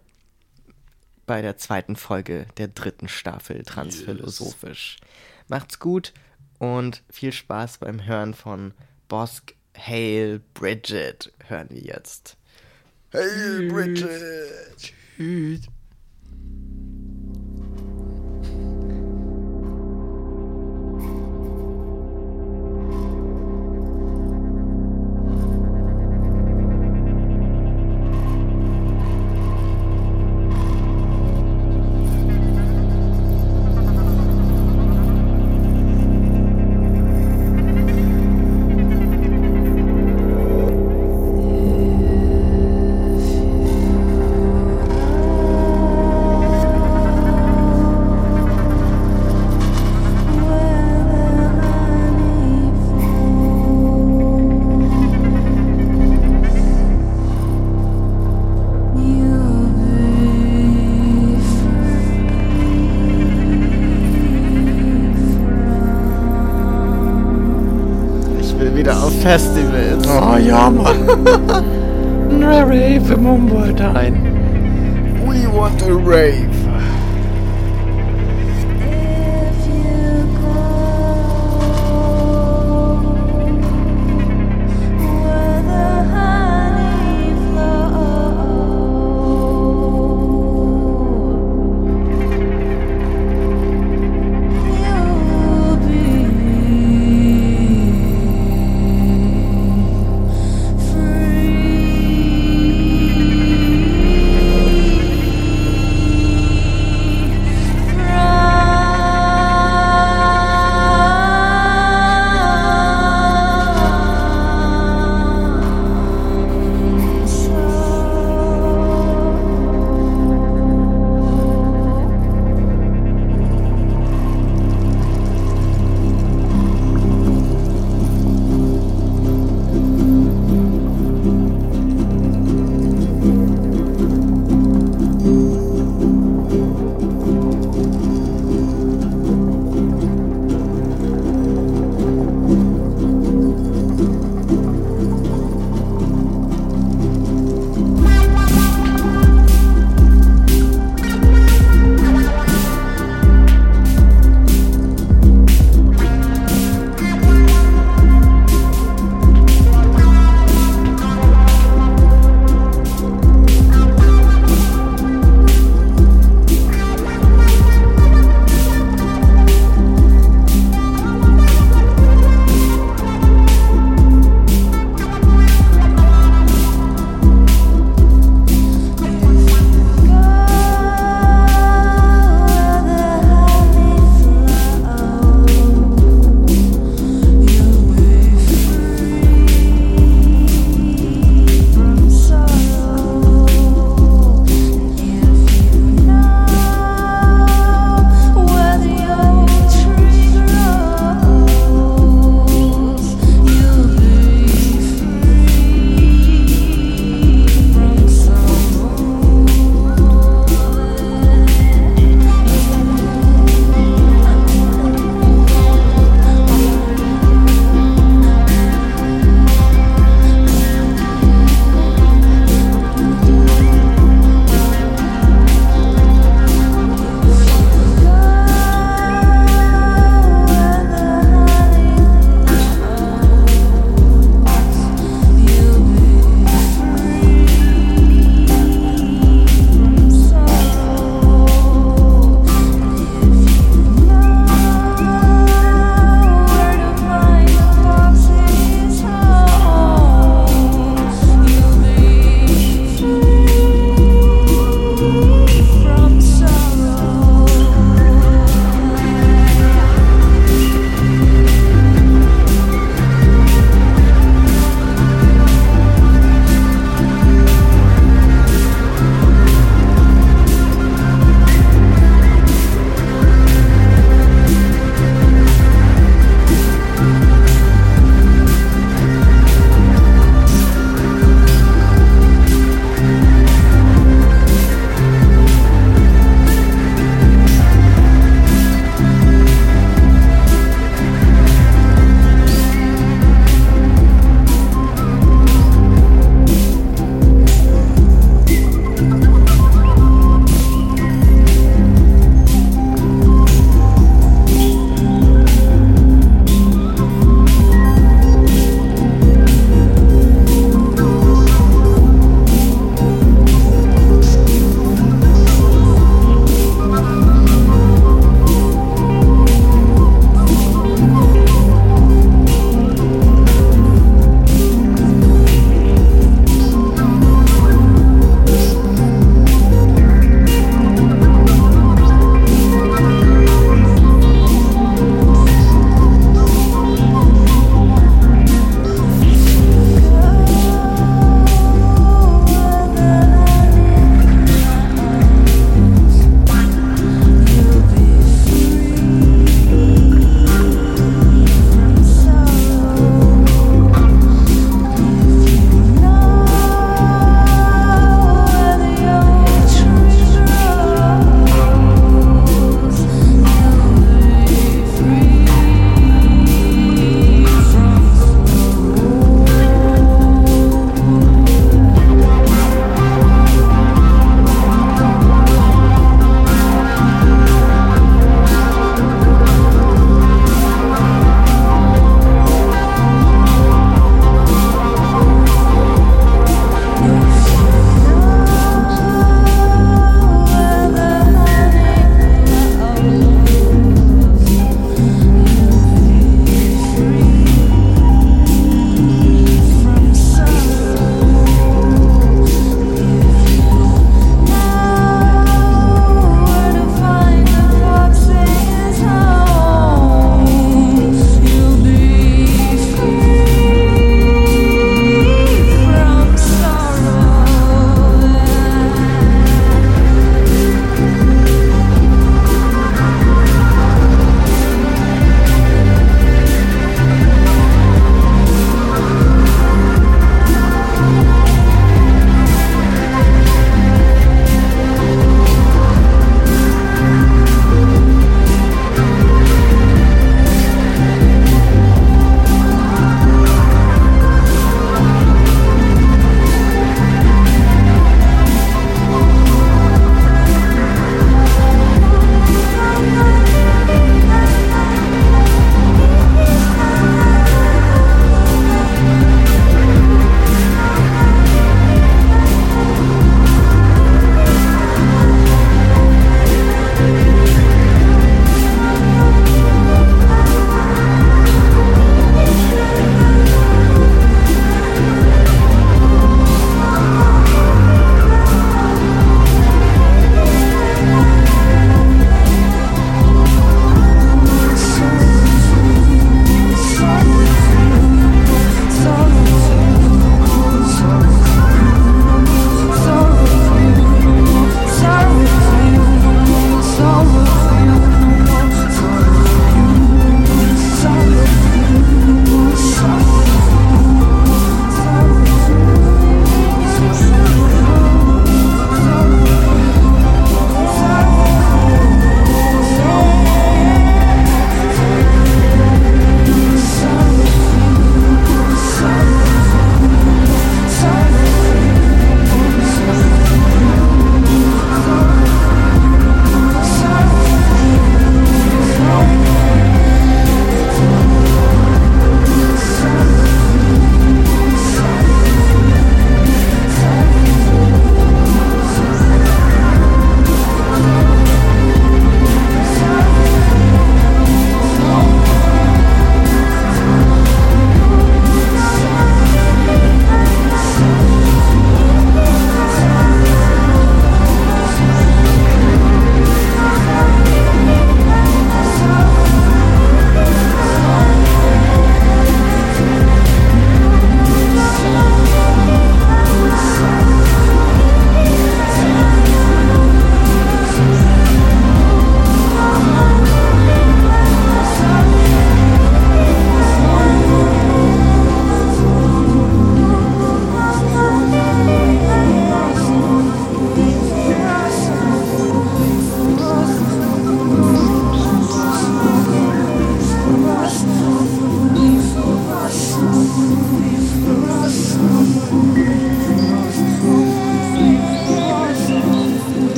bei der zweiten Folge der dritten Staffel Transphilosophisch. Macht's gut und viel Spaß beim Hören von Bosk Hail Bridget hören wir jetzt. Hail Bridget! Tschüss.